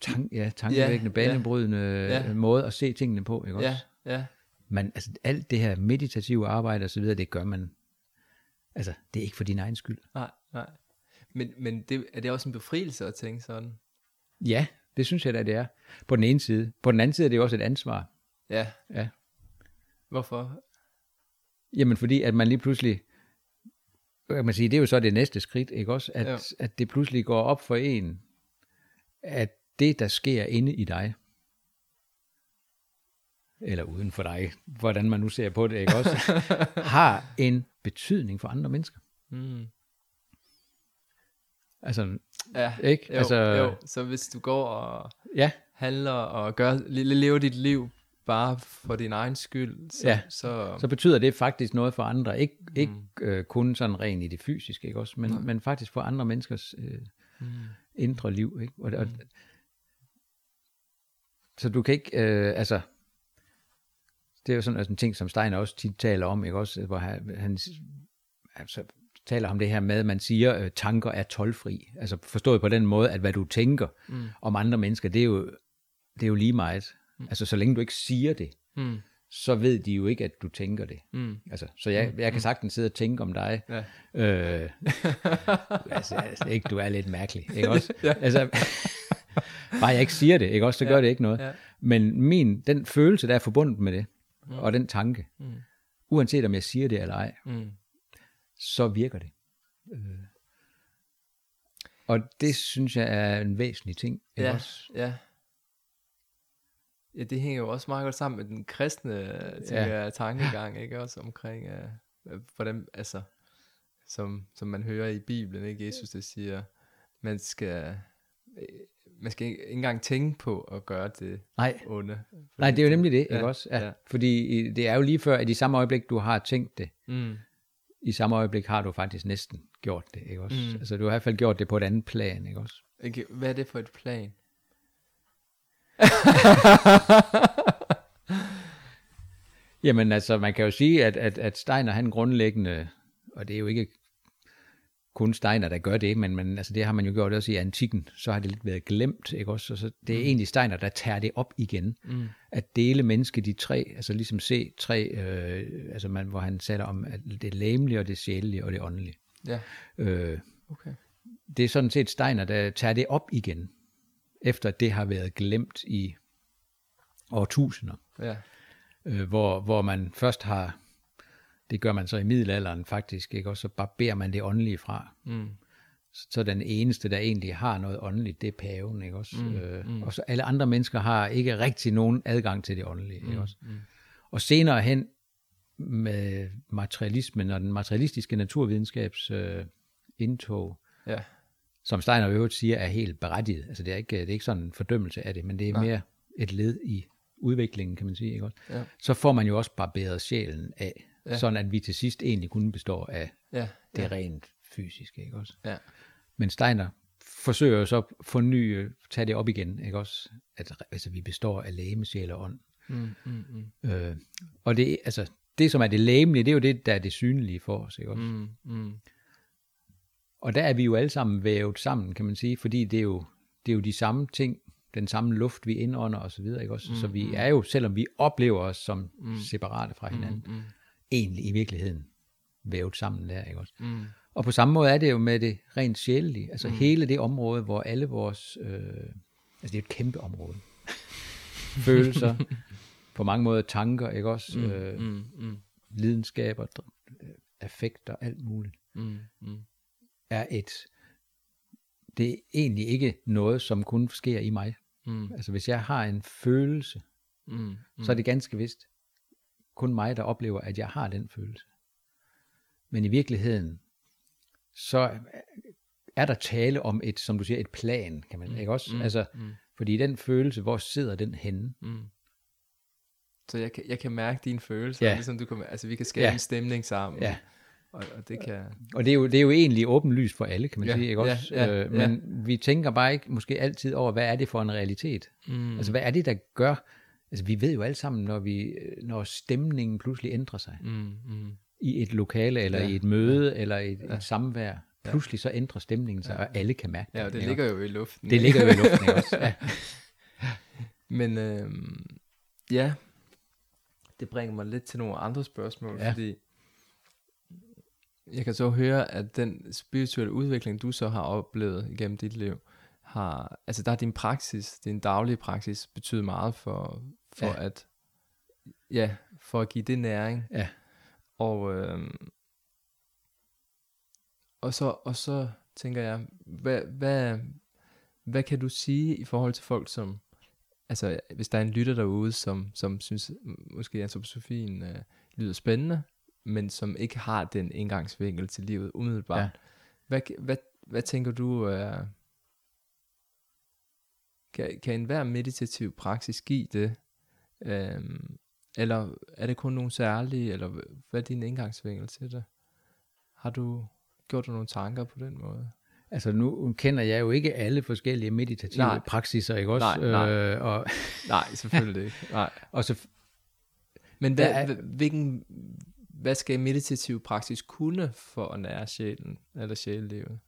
tank, ja, tankevækkende, ja, banebrydende ja. måde at se tingene på, ikke også? Ja, ja. Men altså alt det her meditative arbejde og så videre, det gør man, altså det er ikke for din egen skyld. Nej, nej. Men, men det, er det også en befrielse at tænke sådan? Ja, det synes jeg da, det er. På den ene side. På den anden side er det også et ansvar. Ja. Ja. Hvorfor? Jamen fordi, at man lige pludselig, kan man sige, det er jo så det næste skridt, ikke også? At, Ja. at det pludselig går op for en, at det, der sker inde i dig, eller uden for dig, hvordan man nu ser på det, ikke også, har en betydning for andre mennesker. Mm. Altså, Ja, ikke? jo, altså, jo. Så hvis du går og Ja, handler og gør, le- lever dit liv bare for din egen skyld, så, Ja. så, så betyder det faktisk noget for andre. Ikke, ikke øh, kun sådan rent i det fysiske, ikke også? Men, men faktisk for andre menneskers øh, mm, indre liv. Ikke? Og, og, så du kan ikke, øh, altså, det er jo sådan altså, en ting, som Steiner også tit taler om, ikke også? Hvor han, han altså, taler om det her med, at man siger, at tanker er tolvfri. Altså forstået på den måde, at hvad du tænker mm, om andre mennesker, det er jo, det er jo lige meget. Altså så længe du ikke siger det, mm, så ved de jo ikke, at du tænker det. mm, Altså, så jeg, jeg kan sagtens sidde og tænke om dig. ja. Øh, altså, altså, ikke, du er lidt mærkelig, ikke også? ja. Altså, bare jeg ikke siger det, ikke også, så gør Ja. det ikke noget. Ja. Men min, den følelse, der er forbundet med det, mm. og den tanke, Mm. uanset om jeg siger det eller ej, Mm. så virker det. Øh. Og det synes jeg er en væsentlig ting. Ikke Ja, også? ja. Ja, det hænger jo også meget godt sammen med den kristne tænker Ja. tankegang, ikke også omkring, uh, hvordan, altså, som, som man hører i Bibelen, ikke? Jesus, der siger, man skal, øh, man skal ikke engang tænke på at gøre det Nej, onde. nej, det er jo nemlig det, Ja, ikke også? Ja. ja. Fordi det er jo lige før, at i samme øjeblik, du har tænkt det, Mm, i samme øjeblik har du faktisk næsten gjort det, ikke også? Mm. Altså, du har i hvert fald gjort det på et andet plan, ikke også? ikke? Hvad er det for et plan? Jamen altså, man kan jo sige, at, at, at Steiner han grundlæggende, og det er jo ikke kun Steiner, der gør det, men, men altså, det har man jo gjort også i antikken, så har det lidt været glemt, ikke også? Så, så det er mm. egentlig Steiner, der tager det op igen, Mm, at dele mennesket i tre, altså ligesom se tre, øh, altså man, hvor han taler om at det læmelige, og det sjælelige, og det åndelige. ja, Øh, okay. det er sådan set Steiner, der tager det op igen, efter det har været glemt i årtusinder. Ja, øh, hvor, hvor man først har, det gør man så i middelalderen faktisk, ikke? og så barberer man det åndelige fra. mm, Så den eneste, der egentlig har noget åndeligt, det er paven, ikke også? Mm, øh, mm. Og så alle andre mennesker har ikke rigtig nogen adgang til det åndelige, ikke også? mm, Og senere hen med materialismen og den materialistiske naturvidenskabs øh, indtog, ja, som Steiner i øvrigt siger, er helt berettiget. Altså det er ikke, det er ikke sådan en fordømmelse af det, men det er Nej. mere et led i udviklingen, kan man sige. Ikke også? ja, så får man jo også barberet sjælen af, Ja. sådan at vi til sidst egentlig kun består af ja, det ja, rent fysiske, ikke også? ja, Men Steiner forsøger jo så at forny, tage det op igen, ikke også? At altså, vi består af læme, sjæl og ånd. mm, mm, mm, Øh, og det, altså, det, som er det læmelige, det er jo det, der er det synlige for os, ikke også? mm, mm, Og der er vi jo alle sammen vævet sammen, kan man sige, fordi det er jo, det er jo de samme ting, den samme luft, vi indånder og så videre, ikke også? Mm, så vi er jo, selvom vi oplever os som mm, separate fra hinanden, mm, egentlig i virkeligheden vævet sammen der, ikke også? mm, Og på samme måde er det jo med det rent sjælelige, altså mm. hele det område, hvor alle vores, øh, altså det er et kæmpe område, følelser, på mange måder tanker, ikke også, mm. øh, mm, mm, lidenskaber, affekter, alt muligt, mm, mm, er et, det er egentlig ikke noget, som kun sker i mig. mm, Altså hvis jeg har en følelse, mm, mm. så er det ganske vist kun mig, der oplever, at jeg har den følelse. Men i virkeligheden, så er der tale om et, som du siger, et plan, kan man, ikke også? mm, altså, mm. fordi den følelse, hvor sidder den henne? Mm. Så jeg kan, jeg kan mærke dine følelser, Ja. ligesom du kan, altså vi kan skabe Ja. en stemning sammen, Ja. Og, og det kan, Og det er, jo, det er jo egentlig åbenlyst for alle, kan man Ja, sige, ikke ja, også? ja, øh, men vi tænker bare ikke måske altid over, hvad er det for en realitet? mm, Altså, hvad er det, der gør? Altså, vi ved jo alle sammen, når, vi, når stemningen pludselig ændrer sig mm, mm, i et lokale, eller Ja, i et møde, eller i et, et samvær. Pludselig så ændrer stemningen sig, og alle kan mærke ja, og det ligger jo i luften. Det ligger jo i luften, også? Ja. Men øh, ja, det bringer mig lidt til nogle andre spørgsmål, Ja. fordi jeg kan så høre, at den spirituelle udvikling, du så har oplevet igennem dit liv, har, altså der er din praksis, din daglige praksis, betydet meget for, for Ja. at, ja, for at give det næring. Ja. Og, øh, og, så, og så tænker jeg, hvad, hvad, hvad kan du sige i forhold til folk, som, altså hvis der er en lytter derude, som, som synes, måske antroposofien øh, lyder spændende, men som ikke har den indgangsvinkel til livet umiddelbart. Ja. Hvad, hvad, hvad tænker du er... Kan, kan enhver meditativ praksis give det? Øhm, eller er det kun nogle særlige, eller hvad er din indgangsvinkel til det? Har du gjort dig nogle tanker på den måde? Altså nu kender jeg jo ikke alle forskellige meditative Nej. praksiser, ikke også? Nej, nej. Øh, og, Nej, selvfølgelig ikke. Nej. og så, Men hvad, er... hvilken, hvad skal meditativ praksis kunne for at nære sjælen, eller sjælelivet?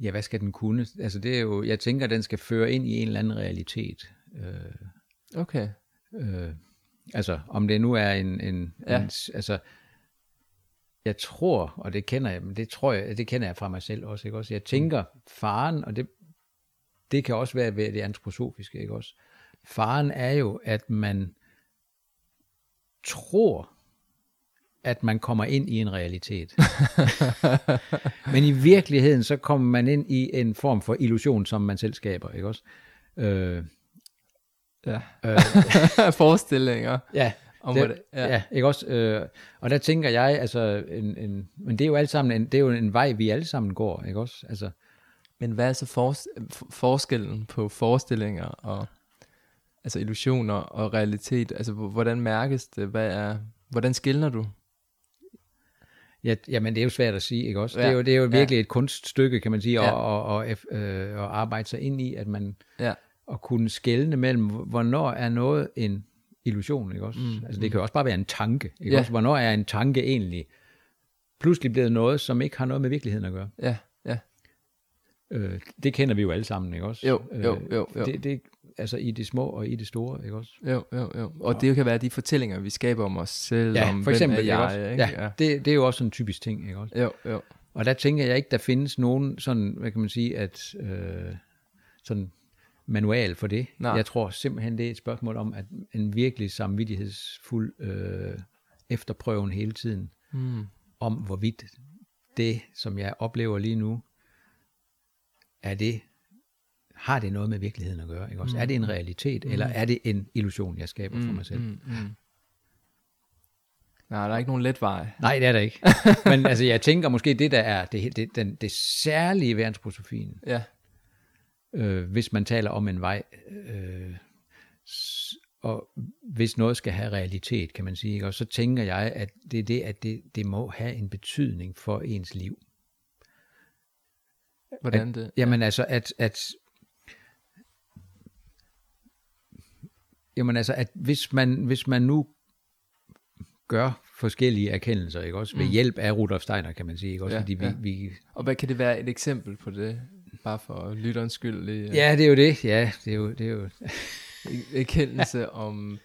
ja, hvad skal den kunne? Altså det er jo, jeg tænker, den skal føre ind i en eller anden realitet. Øh, Okay. øh, altså om det nu er en, en, Ja. en altså jeg tror, og det kender jeg, men det tror jeg, det kender jeg fra mig selv også, ikke også? Jeg tænker, faren, og det, det kan også være ved det antroposofiske, ikke også? Faren er jo, at man tror, at man kommer ind i en realitet. Men i virkeligheden, så kommer man ind i en form for illusion, som man selv skaber, ikke også? Øh, Ja. øh, Forestillinger ja, om, det, ja. ja, ikke også? Øh, og der tænker jeg, altså, en, en, men det er jo alt sammen, en, det er jo en vej, vi alle sammen går, ikke også? Altså, Men hvad er så for, for, forskellen på forestillinger og altså illusioner og realitet? Altså hvordan mærkes det? Hvad er, hvordan skiller du? ja, jamen det er jo svært at sige, ikke også? Ja. Det er jo, det er jo Ja. virkelig et kunststykke, kan man sige, Ja. og, og, og, eff- øh, arbejde sig ind i, at man, Ja. at kunne skelne mellem, hvornår er noget en illusion, ikke også? Mm, altså det kan jo også bare være en tanke, ikke Ja. også? Hvornår er en tanke egentlig pludselig blevet noget, som ikke har noget med virkeligheden at gøre? Ja, ja. Øh, det kender vi jo alle sammen, ikke også? Jo, jo, jo, jo. Det, det, altså i det små og i det store, ikke også? Jo, jo, jo. Og det kan være de fortællinger, vi skaber om os selv, Ja, om for eksempel, hvem ikke er også? jeg, ikke? Ja, det, det er jo også en typisk ting, ikke også? Jo, jo. Og der tænker jeg ikke, der findes nogen sådan, hvad kan man sige, at øh, sådan manual for det. Nej. Jeg tror simpelthen, det er et spørgsmål om, at en virkelig samvittighedsfuld øh, efterprøven hele tiden, Mm. om hvorvidt det, som jeg oplever lige nu, er det, har det noget med virkeligheden at gøre? Ikke også? Er det en realitet, eller er det en illusion, jeg skaber for mig selv? Mm, mm. Nej, der er ikke nogen let vej. Nej, det er der ikke. Men altså, jeg tænker måske, det der er det, det, den, det særlige ved antroposofien, Ja, øh, hvis man taler om en vej, øh, og hvis noget skal have realitet, kan man sige, ikke? og så tænker jeg, at det er det, at det, det må have en betydning for ens liv. hvordan det... Jamen altså, at, at Jamen altså, at hvis man, hvis man nu gør forskellige erkendelser, ikke også? Ved hjælp af Rudolf Steiner, kan man sige, ikke også? Ja, Fordi vi, ja. vi, Og hvad kan det være et eksempel på det? Bare for lytterens skyld. Lige, ja, det er jo det. Ja, det er jo, det er jo Erkendelse om...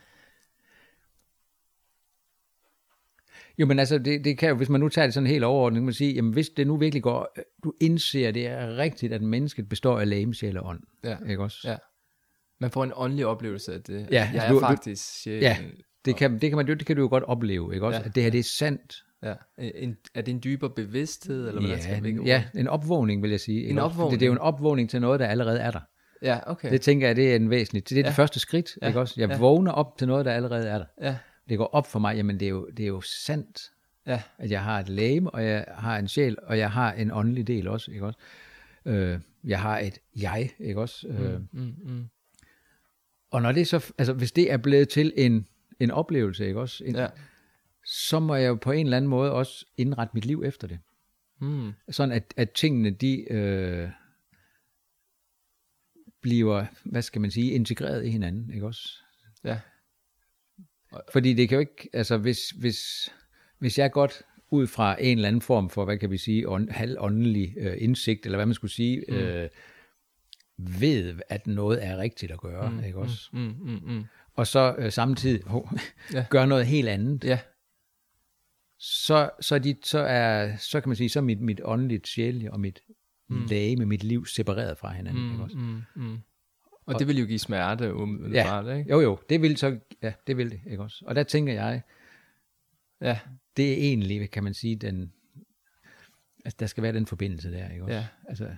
Jo, men altså, det, det kan jo, hvis man nu tager det sådan helt overordnet, kan man sige, jamen hvis det nu virkelig går, du indser, det er rigtigt, at mennesket består af læme, sjæl og ånd, Ja, ikke også? ja. Man får en åndelig oplevelse af det. Ja, jeg altså, er du- du- faktisk sjælen. Ja, det kan, det kan, man, det kan du jo godt opleve, ikke også? Ja. At det her, det er sandt. ja. En, er det en dybere bevidsthed, eller skal Ja, vi ikke ja, en opvågning, vil jeg sige. En opvågning. Det er jo en opvågning til noget, der allerede er der. Ja, okay. Det tænker jeg, det er en væsentlig. Det er Ja. det første skridt, Ja. ikke også? Jeg Ja. vågner op til noget, der allerede er der. Ja, Det går op for mig, jamen det er jo, det er jo sandt, ja, at jeg har et læme, og jeg har en sjæl, og jeg har en åndelig del også, ikke også? Øh, jeg har et jeg, ikke også? Øh, mm, mm. Og når det så, altså hvis det er blevet til en, en oplevelse, ikke også? En, ja. Så må jeg jo på en eller anden måde også indrette mit liv efter det. Mm. Sådan at, at tingene, de øh, bliver, hvad skal man sige, integreret i hinanden, ikke også? Ja, Fordi det kan jo ikke, altså hvis, hvis, hvis jeg godt ud fra en eller anden form for, hvad kan vi sige, ånd, halvåndelig øh, indsigt, eller hvad man skulle sige, mm. øh, ved, at noget er rigtigt at gøre, mm, ikke også? mm, mm, mm. Og så øh, samtidig oh, Ja. gør noget helt andet, ja, så, så, de, så, er, så kan man sige, så er mit, mit åndeligt sjæl og mit mm. læge med mit liv separeret fra hinanden, mm, ikke også? mm, mm. Og det vil jo give smerte, umiddelbart, Ja, ikke? jo jo, det vil så, ja, det vil det, ikke også? Og der tænker jeg, Ja, det er egentlig, kan man sige, den, altså der skal være den forbindelse der, ikke også? Ja. Altså,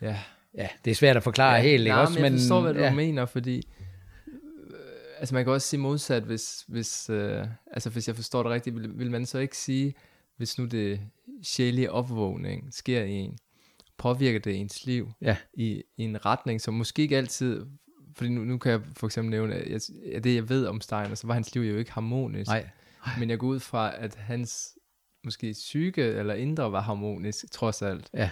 ja. Ja, det er svært at forklare ja, helt, ikke Nej, også? men jeg forstår, hvad du ja, mener, fordi... øh, Altså man kan også sige modsat, hvis, hvis, øh, altså hvis jeg forstår det rigtigt, vil, vil man så ikke sige, hvis nu det sjælige opvågning sker i en, påvirker det ens liv Ja. i, i en retning, som måske ikke altid, fordi nu, nu kan jeg for eksempel nævne, at jeg, at det jeg ved om Steiner, så var hans liv jo ikke harmonisk. Nej. Men jeg går ud fra, at hans måske psyke eller indre var harmonisk, trods alt. Ja.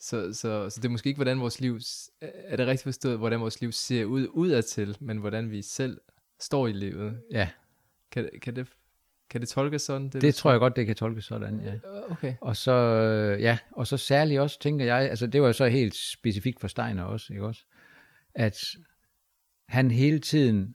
Så, så, så det er måske ikke, hvordan vores liv, er det rigtigt forstået, hvordan vores liv ser ud udadtil, men hvordan vi selv står i livet. Ja, Kan, kan, det, kan det tolkes sådan? Det, det tror jeg godt, det kan tolkes sådan, ja. jeg. Okay. Og så, øh, ja, og så særligt også, tænker jeg, altså det var jo så helt specifikt for Steiner også, ikke også? At han hele tiden,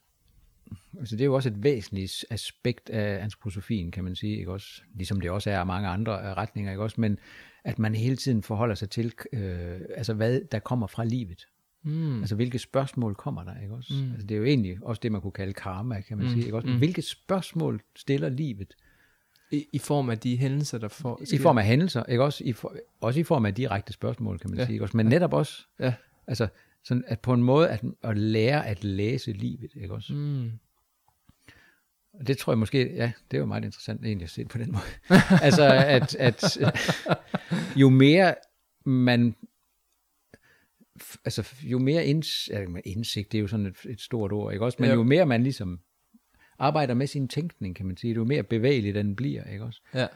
altså det er jo også et væsentligt aspekt af antroposofien, kan man sige, ikke også? Ligesom det også er af mange andre øh, retninger, ikke også? Men at man hele tiden forholder sig til, øh, altså hvad der kommer fra livet. Mm. Altså hvilke spørgsmål kommer der, ikke også? Mm. Altså det er jo egentlig også det, man kunne kalde karma, kan man Mm, sige, ikke også? mm. Hvilke spørgsmål stiller livet? I, I form af de hændelser, der får... I form af hændelser, ikke også? I for, også i form af direkte spørgsmål, kan man Ja. ja. sige. Ikke også? Men netop også, Ja. altså, sådan at på en måde at, at lære at læse livet, ikke også? Mm. Og det tror jeg måske, ja, det var meget interessant egentlig at se det på den måde. altså, at, at jo mere man, altså jo mere inds, indsigt, det er jo sådan et, et stort ord, ikke også? Men Ja. jo mere man ligesom arbejder med sin tænkning, kan man sige, jo mere bevægelig den bliver, ikke også? Ja.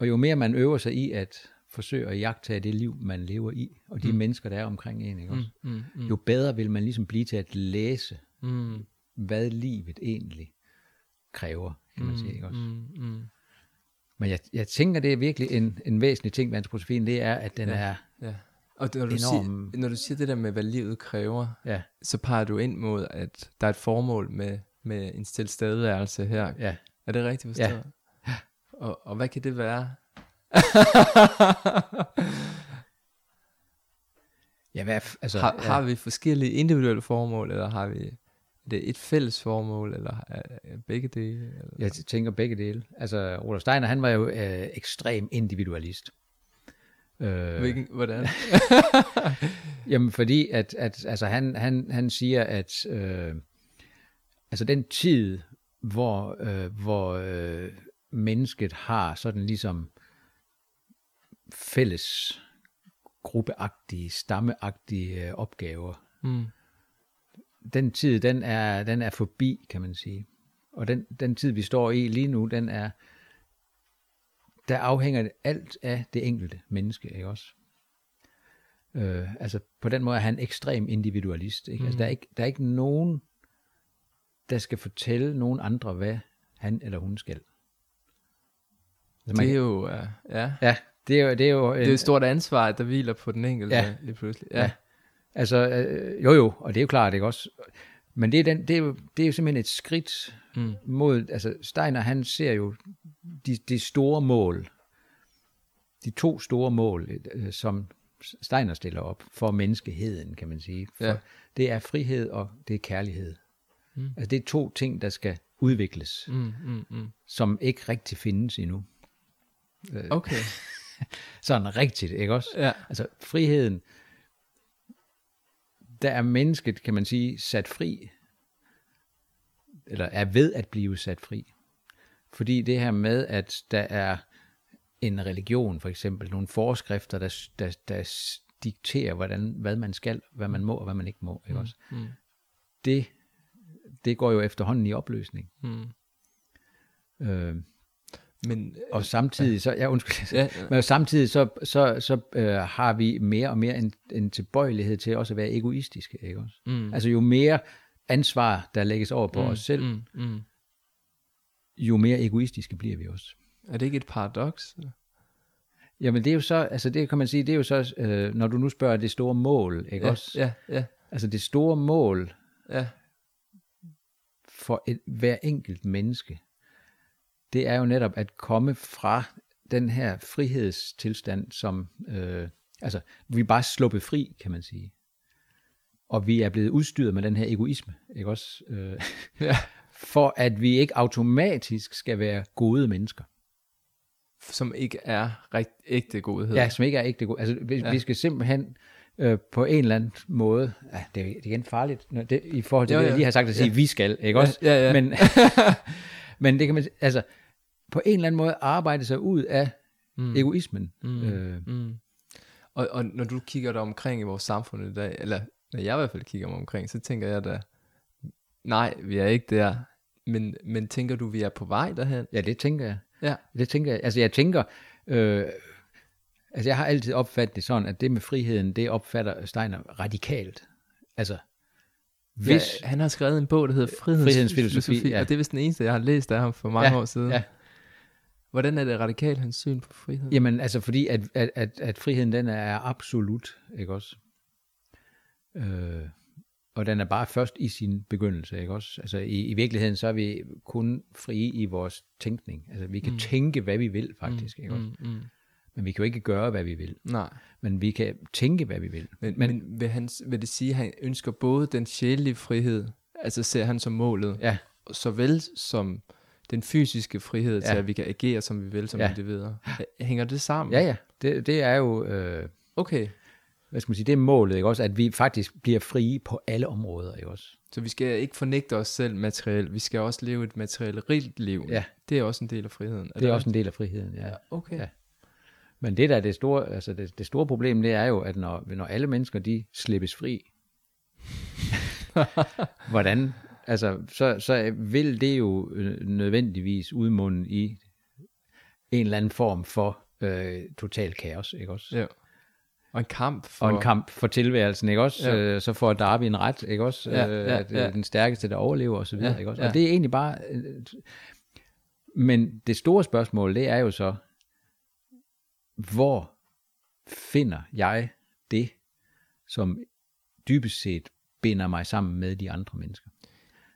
Og jo mere man øver sig i at forsøge at jagtage det liv, man lever i, og de mm. mennesker, der er omkring en, ikke også? Mm. Mm. jo bedre vil man ligesom blive til at læse, Mm. hvad livet egentlig kræver, kan man sige, ikke også? Mm. Mm. Men jeg, jeg tænker, det er virkelig en, en væsentlig ting ved antroposofien, det er, at den Ja. er, Ja. Og når, du Enorm- siger, når du siger det der med, hvad livet kræver, ja, så peger du ind mod, at der er et formål med, med en tilstedeværelse her. ja, Er det rigtigt forstået? Ja. Og, og hvad kan det være? ja, hvad, altså, har, ja, har vi forskellige individuelle formål, eller har vi det et fælles formål, eller er, er begge dele? Eller? jeg tænker begge dele. Altså, Rudolf Steiner, han var jo øh, ekstrem individualist. Øh, Hvilken, hvordan? Jamen fordi, at, at altså han, han, han siger, at øh, altså den tid, hvor, øh, hvor øh, mennesket har sådan ligesom fælles gruppeagtige, stammeagtige øh, opgaver, mm. Den tid, den er, den er forbi, kan man sige. Og den, den tid, vi står i lige nu, den er, der afhænger det alt af det enkelte menneske, ikke også? Øh, altså på den måde er han ekstrem individualist. Ikke? Mm. Altså, der, er ikke, der er ikke nogen, der skal fortælle nogen andre, hvad han eller hun skal. Altså, Det er jo, uh, ja. Ja, det er jo... Det er jo, Det er et stort ansvar, der hviler på den enkelte Ja. lige pludselig. Ja. Ja. Altså, øh, jo jo, og det er jo klart, ikke også? Men det er, den, det er, jo, det er jo simpelthen et skridt Mm. mod, altså Steiner han ser jo de, de store mål, de to store mål, øh, som Steiner stiller op for menneskeheden, kan man sige. For Ja. Det er frihed og det er kærlighed. Mm. Altså det er to ting, der skal udvikles, Mm, mm, mm. som ikke rigtig findes endnu. Okay. Sådan rigtigt, ikke også? Ja. Altså friheden, der er mennesket, kan man sige, sat fri, eller er ved at blive sat fri. Fordi det her med, at der er en religion, for eksempel, nogle forskrifter, der, der, der dikterer, hvordan, hvad man skal, hvad man må og hvad man ikke må. Ikke også? Mm. Det, det går jo efterhånden i opløsning. Mm. Øh, Men, og samtidig, så, ja, undskyld, ja, Men samtidig så, så, så øh, har vi mere og mere en, en tilbøjelighed til også at være egoistiske. Ikke også? mm. Altså jo mere ansvar, der lægges over på mm, os selv, Mm, mm. jo mere egoistiske bliver vi også. Er det ikke et paradoks? Jamen det er jo så, altså det kan man sige, det er jo så, øh, når du nu spørger det store mål, ikke Ja, også? ja, ja, Altså det store mål ja. for et, hver enkelt menneske, det er jo netop at komme fra den her frihedstilstand, som, øh, altså vi er bare sluppet fri, kan man sige. Og vi er blevet udstyret med den her egoisme, ikke også? Øh, ja. for at vi ikke automatisk skal være gode mennesker. Som ikke er rigt, ægte godhed. Ja, som ikke er ægte gode. Altså vi, Ja. ja. vi skal simpelthen øh, på en eller anden måde, ja, det, er, det er igen farligt, det, i forhold til Jo, det, jeg lige har sagt, at sige, Ja. vi skal, ikke også? Ja, ja. Men, men det kan man, altså, på en eller anden måde arbejde sig ud af mm. egoismen. Mm. Øh, Mm. Og, og når du kigger dig omkring i vores samfund i dag, eller når jeg i hvert fald kigger mig omkring, så tænker jeg da, nej, vi er ikke der. Men, men tænker du, vi er på vej derhen? ja, det tænker jeg. Ja. Det tænker jeg. Altså jeg tænker, øh, altså jeg har altid opfattet det sådan, at det med friheden, det opfatter Steiner radikalt. Altså, hvis, ja, han har skrevet en bog, der hedder Frihedens, Frihedens filosofi, ja. og det er vist den eneste, jeg har læst af ham for mange Ja, år siden. ja. Hvordan er det radikalt, hans syn på frihed? Jamen, altså fordi, at, at, at, at friheden, den er absolut, ikke også? Øh, og den er bare først i sin begyndelse, ikke også? Altså i, i virkeligheden, så er vi kun frie i vores tænkning. Altså vi kan mm. tænke, hvad vi vil, faktisk, ikke også? Mm, mm. Men vi kan jo ikke gøre, hvad vi vil. Nej, Men vi kan tænke, hvad vi vil. men, men, men vil, han, vil det sige, at han ønsker både den sjælelige frihed, altså ser han som målet, Ja, såvel som den fysiske frihed til, Ja. at vi kan agere, som vi vil som Ja. individer. Hænger det sammen? ja, ja. Det, det er jo, øh, Okay, hvad skal man sige, det er målet, ikke også? At vi faktisk bliver frie på alle områder, ikke også? så vi skal ikke fornægte os selv materielt, vi skal også leve et materielt rigt liv. Ja. Det er også en del af friheden. Det er også en del af friheden, ja. Ja, okay. Ja. Men det der er det store, altså det, det store problem, det er jo, at når, når alle mennesker, de slippes fri, hvordan, altså, så, så vil det jo øh, nødvendigvis udmunde i en eller anden form for øh, total kaos, ikke også? Ja. Og en kamp for... Og en kamp for tilværelsen, ikke også? Ja. Øh, så får Darby en ret, ikke også? Ja, øh, ja, at det ja. den stærkeste, der overlever, og så videre, Ja, ikke også? ja. Og det er egentlig bare... øh, Men det store spørgsmål, det er jo så, hvor finder jeg det, som dybest set binder mig sammen med de andre mennesker?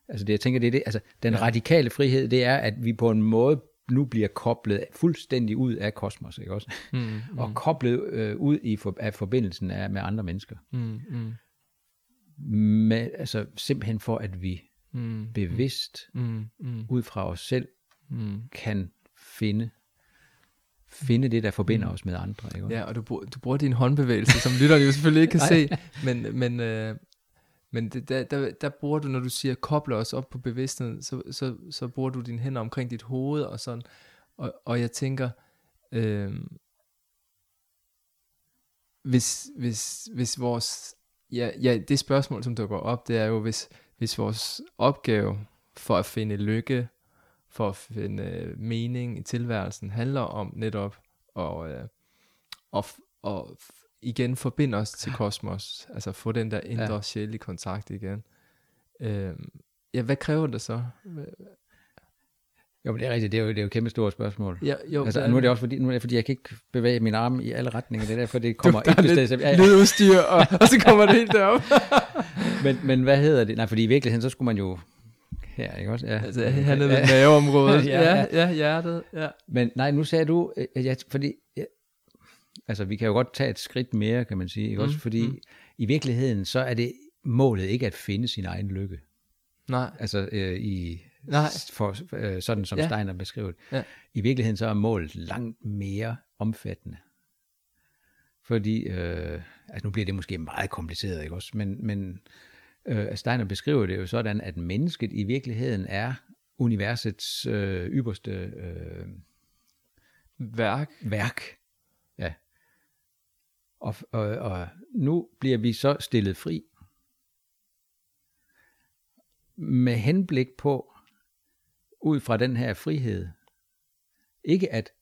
Altså det, jeg tænker, det er det, altså den ja. radikale frihed, det er, at vi på en måde nu bliver koblet fuldstændig ud af kosmos, ikke også? Mm, mm, Og koblet øh, ud i for, af forbindelsen af, med andre mennesker. mm, mm, Med, altså simpelthen for, at vi mm, bevidst mm, mm, ud fra os selv mm. kan finde finde det, der forbinder os med andre. Ikke? Ja, og du, bruger- du bruger din håndbevægelse, som lytterne jo selvfølgelig ikke kan se, men, men, øh, men det, der, der, der bruger du, når du siger, kobler os op på bevidstheden, så, så, så bruger du dine hænder omkring dit hoved og sådan, og, og jeg tænker, øh, hvis, hvis, hvis vores, ja, ja, det spørgsmål, som dukker op, det er jo, hvis, hvis vores opgave for at finde lykke, for at finde øh, mening i tilværelsen, handler om netop at, øh, at, at igen forbinde os til kosmos, altså få den der indre Ja. ja. sjælelige kontakt igen. Øh, ja, hvad kræver det så? Jo, men det er rigtigt. Det er jo, det er jo et kæmpe stort spørgsmål. Ja, jo, Altså, nu er det også fordi, nu er det fordi, jeg kan ikke bevæge min arme i alle retninger. Det er derfor, det kommer er et lidt sted. Ja, ja. lydudstyr, og, og så kommer det helt derop. Men, men hvad hedder det? Nej, fordi i virkeligheden, så skulle man jo her, ikke også? Ja. altså, han er ved maveområdet. Ja, ja, ja. hjertet. Ja. Men nej, nu sagde du, øh, ja, fordi, ja, altså vi kan jo godt tage et skridt mere, kan man sige, ikke også? Mm, Fordi mm. i virkeligheden, så er det målet ikke at finde sin egen lykke. Nej, Altså øh, i, Nej. For, øh, sådan som Ja. Steiner beskrev det. Ja. I virkeligheden så er målet langt mere omfattende. Fordi, øh, altså nu bliver det måske meget kompliceret, ikke også? Men, men øh, Steiner beskriver det jo sådan, at mennesket i virkeligheden er universets øh, ypperste øh, værk. værk. Ja. Og, og, og nu bliver vi så stillet fri med henblik på, ud fra den her frihed, ikke at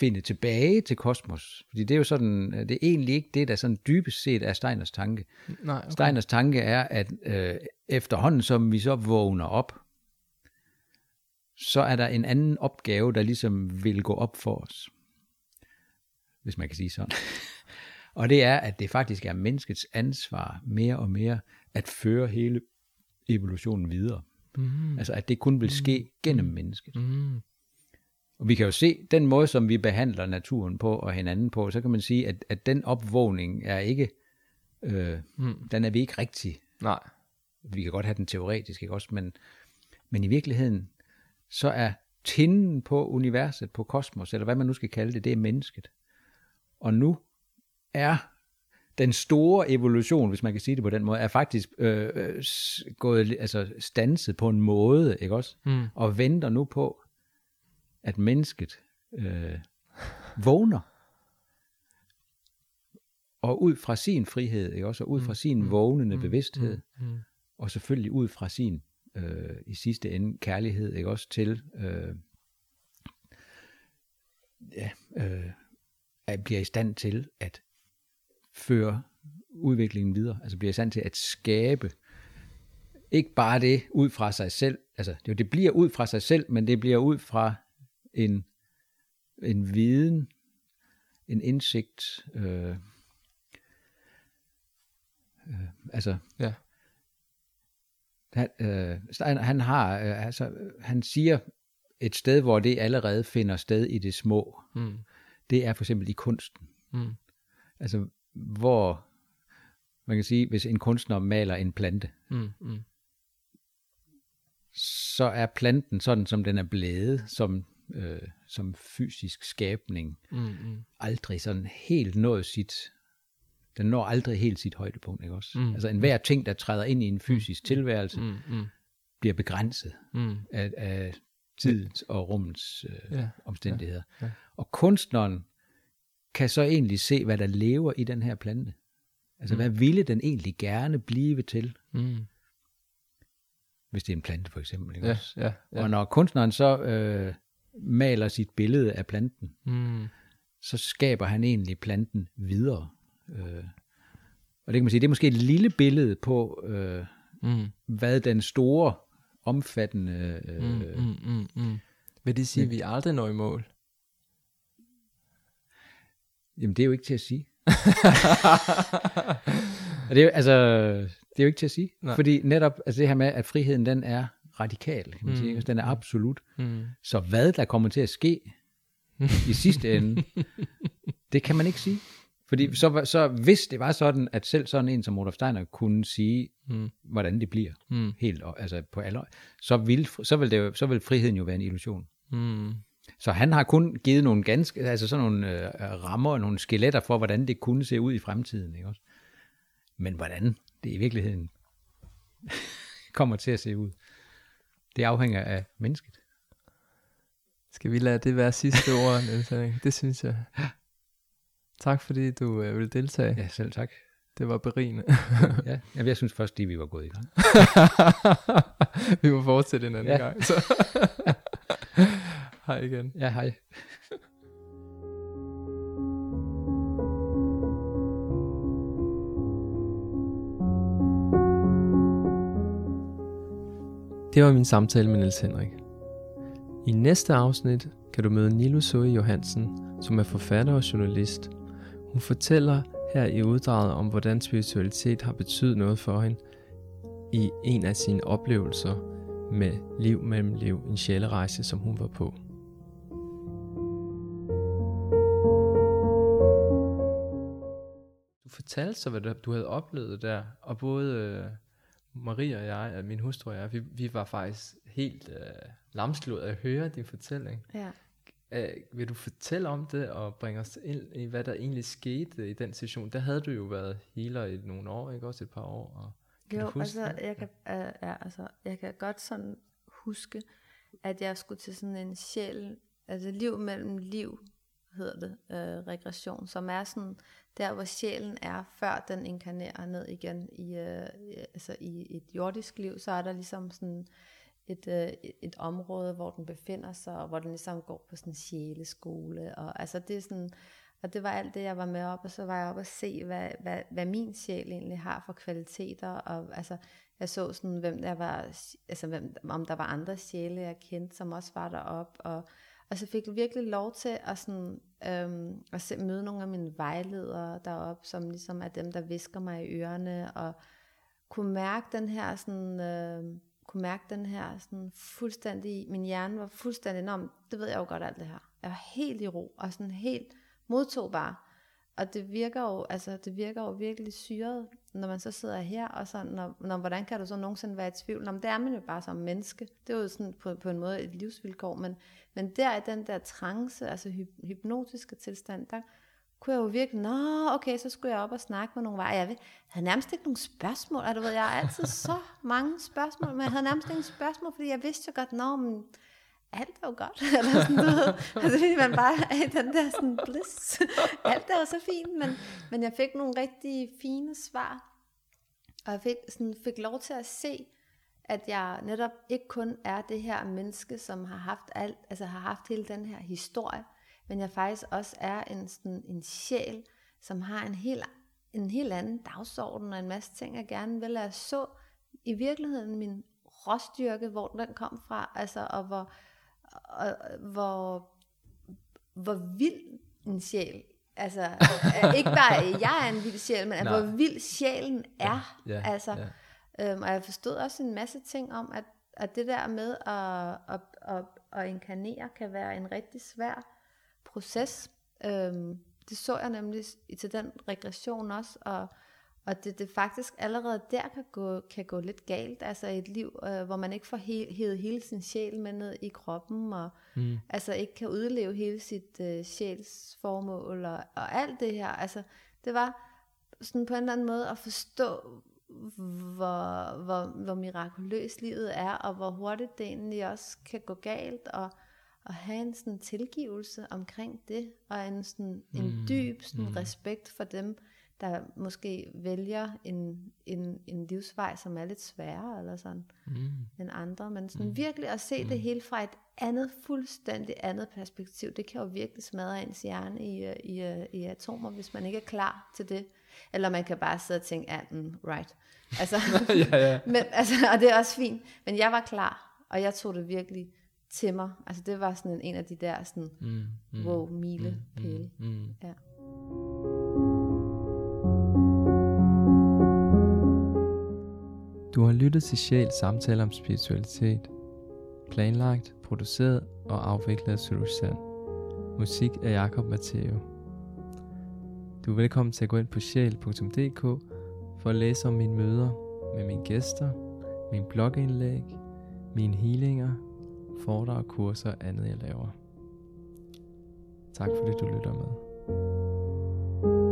finde tilbage til kosmos, fordi det er jo sådan, det er egentlig ikke det, der sådan dybest set er Steiners tanke. Nej, okay. Steiners tanke er, at øh, efterhånden som vi så vågner op, så er der en anden opgave, der ligesom vil gå op for os. Hvis man kan sige sådan. og det er, at det faktisk er menneskets ansvar mere og mere at føre hele evolutionen videre. Mm. Altså at det kun vil ske gennem mennesket. Mm. Og vi kan jo se, den måde, som vi behandler naturen på og hinanden på, så kan man sige, at, at den opvågning er ikke, øh, Mm. den er vi ikke rigtig. Nej. Vi kan godt have den teoretisk, ikke også? Men, men i virkeligheden, så er tinden på universet, på kosmos, eller hvad man nu skal kalde det, det er mennesket. Og nu er den store evolution, hvis man kan sige det på den måde, er faktisk øh, øh, gået, altså stanset på en måde, ikke også? Mm. Og venter nu på, at mennesket øh, vågner. Og ud fra sin frihed, ikke også? Og ud fra sin vågnende bevidsthed, Mm. og selvfølgelig ud fra sin, øh, i sidste ende, kærlighed, ikke også? Til, øh, ja, øh, at bliver i stand til at føre udviklingen videre, altså bliver i stand til at skabe, ikke bare det ud fra sig selv, altså det, det bliver ud fra sig selv, men det bliver ud fra en, en viden, en indsigt, øh, øh, altså Ja. han, øh, han har, øh, altså, han siger et sted, hvor det allerede finder sted i det små, Mm. det er for eksempel i kunsten. Mm. Altså, hvor man kan sige, hvis en kunstner maler en plante, Mm. Mm. så er planten sådan, som den er blevet, som, øh, som fysisk skabning, Mm. Mm. aldrig sådan helt nået sit, den når aldrig helt sit højdepunkt, ikke også? Mm. Altså enhver ting, der træder ind i en fysisk tilværelse, Mm. Mm. bliver begrænset Mm. af, af tidens og rummets øh, Ja. omstændigheder. Ja. Ja. Og kunstneren kan så egentlig se, hvad der lever i den her plante. Altså, mm. hvad ville den egentlig gerne blive til, Mm. hvis det er en plante for eksempel. Ikke Ja, også? ja, ja. Og når kunstneren så øh, maler sit billede af planten, Mm. så skaber han egentlig planten videre. Øh, og det kan man sige, det er måske et lille billede på, øh, Mm. hvad den store, omfattende... Øh, Mm. Mm. Mm. Mm. Vil det sige, at vi aldrig når i mål? Jamen, det er jo ikke til at sige. og det er, jo- altså, det er jo ikke til at sige. Nej. Fordi netop altså det her med, at friheden den er radikal, kan man Mm. sige. ikke? Den er absolut. Mm. Så hvad der kommer til at ske i sidste ende, det kan man ikke sige. Fordi så, så hvis det var sådan, at selv sådan en som Rudolf Steiner kunne sige, Mm. hvordan det bliver, Mm. helt altså på alle, så vil, så vil, det jo, så vil friheden jo være en illusion. Mm. Så han har kun givet nogle ganske, altså sådan nogle øh, rammer og nogle skeletter for, hvordan det kunne se ud i fremtiden. Ikke også? Men hvordan det i virkeligheden kommer til at se ud, det afhænger af mennesket. Skal vi lade det være sidste ord, Niels? Det synes jeg. Tak fordi du øh, vil deltage. Ja, selv tak. Det var berigende. Ja, jamen, jeg synes først lige, vi var gået i gang. vi må fortsætte en anden Ja. gang. Så. Hej igen. Ja, hej. Det var min samtale med Niels Henrik. I næste afsnit kan du møde Nilo Zoe Johansen, som er forfatter og journalist. Hun fortæller her i uddraget om, hvordan spiritualitet har betydet noget for hende i en af sine oplevelser med liv mellem liv, en sjælerejse, som hun var på. Du fortalte så, hvad du- du havde oplevet der, og både øh, øh, Maria og jeg, øh, min hustru og jeg, vi, vi var faktisk helt øh, lamslået at høre din fortælling. Ja. Øh, vil du fortælle om det og bringe os ind i, hvad der egentlig skete i den situation? Der havde du jo været healer i nogle år, ikke også et par år? Og kan Jo, altså det? jeg, kan, uh, ja, altså, jeg kan godt sådan huske, at jeg skulle til sådan en sjæl, altså liv mellem liv, hedder det, øh, regression, som er sådan der, hvor sjælen er, før den inkarnerer ned igen i, øh, altså i et jordisk liv, så er der ligesom sådan et, øh, et, et område, hvor den befinder sig, og hvor den ligesom går på sådan en sjæleskole, og altså det er sådan, og det var alt det, jeg var med op, og så var jeg op og se, hvad, hvad, hvad min sjæl egentlig har for kvaliteter, og altså, jeg så sådan, hvem der var, altså hvem, om der var andre sjæle, jeg kendte, som også var derop, og, og så fik jeg virkelig lov til at, sådan, øhm, at se, møde nogle af mine vejledere derop, som ligesom er dem, der visker mig i ørerne, og kunne mærke den her sådan, øh, kunne mærke den her sådan fuldstændig, min hjerne var fuldstændig, Nå, det ved jeg jo godt alt det her. Jeg var helt i ro, og sådan helt modtogbar. Og det virker jo, altså det virker jo virkelig syret, når man så sidder her, og så, når, når, hvordan kan du så nogensinde være i tvivl? Nå, men det er man jo bare som menneske. Det er jo sådan på, på en måde et livsvilkår, men, men der i den der trance, altså hyp, hypnotiske tilstand, der kunne jeg jo virkelig, nå, okay, så skulle jeg op og snakke med nogle veje. Jeg ved- havde nærmest ikke nogen spørgsmål, og du ved, jeg har altid så mange spørgsmål, men jeg havde nærmest ingen spørgsmål, fordi jeg vidste jo godt, nå, men alt er jo godt. Eller sådan noget. Altså, fordi man bare er i den der sådan bliss. alt er jo så fint, men, men jeg fik nogle rigtig fine svar. Og jeg fik, sådan, fik lov til at se, at jeg netop ikke kun er det her menneske, som har haft alt, altså har haft hele den her historie, men jeg faktisk også er en, sådan, en sjæl, som har en helt, en helt anden dagsorden og en masse ting, jeg gerne vil. Jeg så i virkeligheden min råstyrke, hvor den kom fra, altså, og hvor, og, hvor, hvor vild en sjæl, altså, ikke bare jeg er en vild sjæl, men hvor vild sjælen er, ja, ja, altså, ja. Øhm, og jeg forstod også en masse ting om, at, at det der med at, at, at, at inkarnere kan være en rigtig svær proces. Øhm, det så jeg nemlig til den regression også, og, og det, det faktisk allerede der kan gå, kan gå lidt galt, altså et liv, øh, hvor man ikke får he, hævet hele sin sjæl med ned i kroppen, og mm. altså ikke kan udleve hele sit øh, sjælsformål, og, og alt det her, altså det var sådan på en eller anden måde at forstå, hvor, hvor, hvor mirakuløst livet er, og hvor hurtigt det egentlig også kan gå galt, og, at have en sådan tilgivelse omkring det, og en, sådan, en mm. dyb sådan mm. respekt for dem, der måske vælger en, en, en livsvej, som er lidt sværere eller sådan, mm. end andre. Men sådan mm. virkelig at se mm. det hele fra et andet, fuldstændig andet perspektiv, det kan jo virkelig smadre ens hjerne i, i, i atomer, hvis man ikke er klar til det. Eller man kan bare sidde og tænke, ah, mm, right. Altså, ja, ja. men, altså, og det er også fint. Men jeg var klar, og jeg tog det virkelig til mig. Altså det var sådan en, en af de der sådan, mm, mm, wow, milepæle. Mm, mm, mm. Ja. Du har lyttet til Sjæl samtale om spiritualitet. Planlagt, produceret og afviklet af Solution. Musik af Jakob Matteo. Du er velkommen til at gå ind på sjæl.dk for at læse om mine møder med mine gæster, min blogindlæg, mine healinger foredrag, kurser og andet, jeg laver. Tak fordi du lytter med.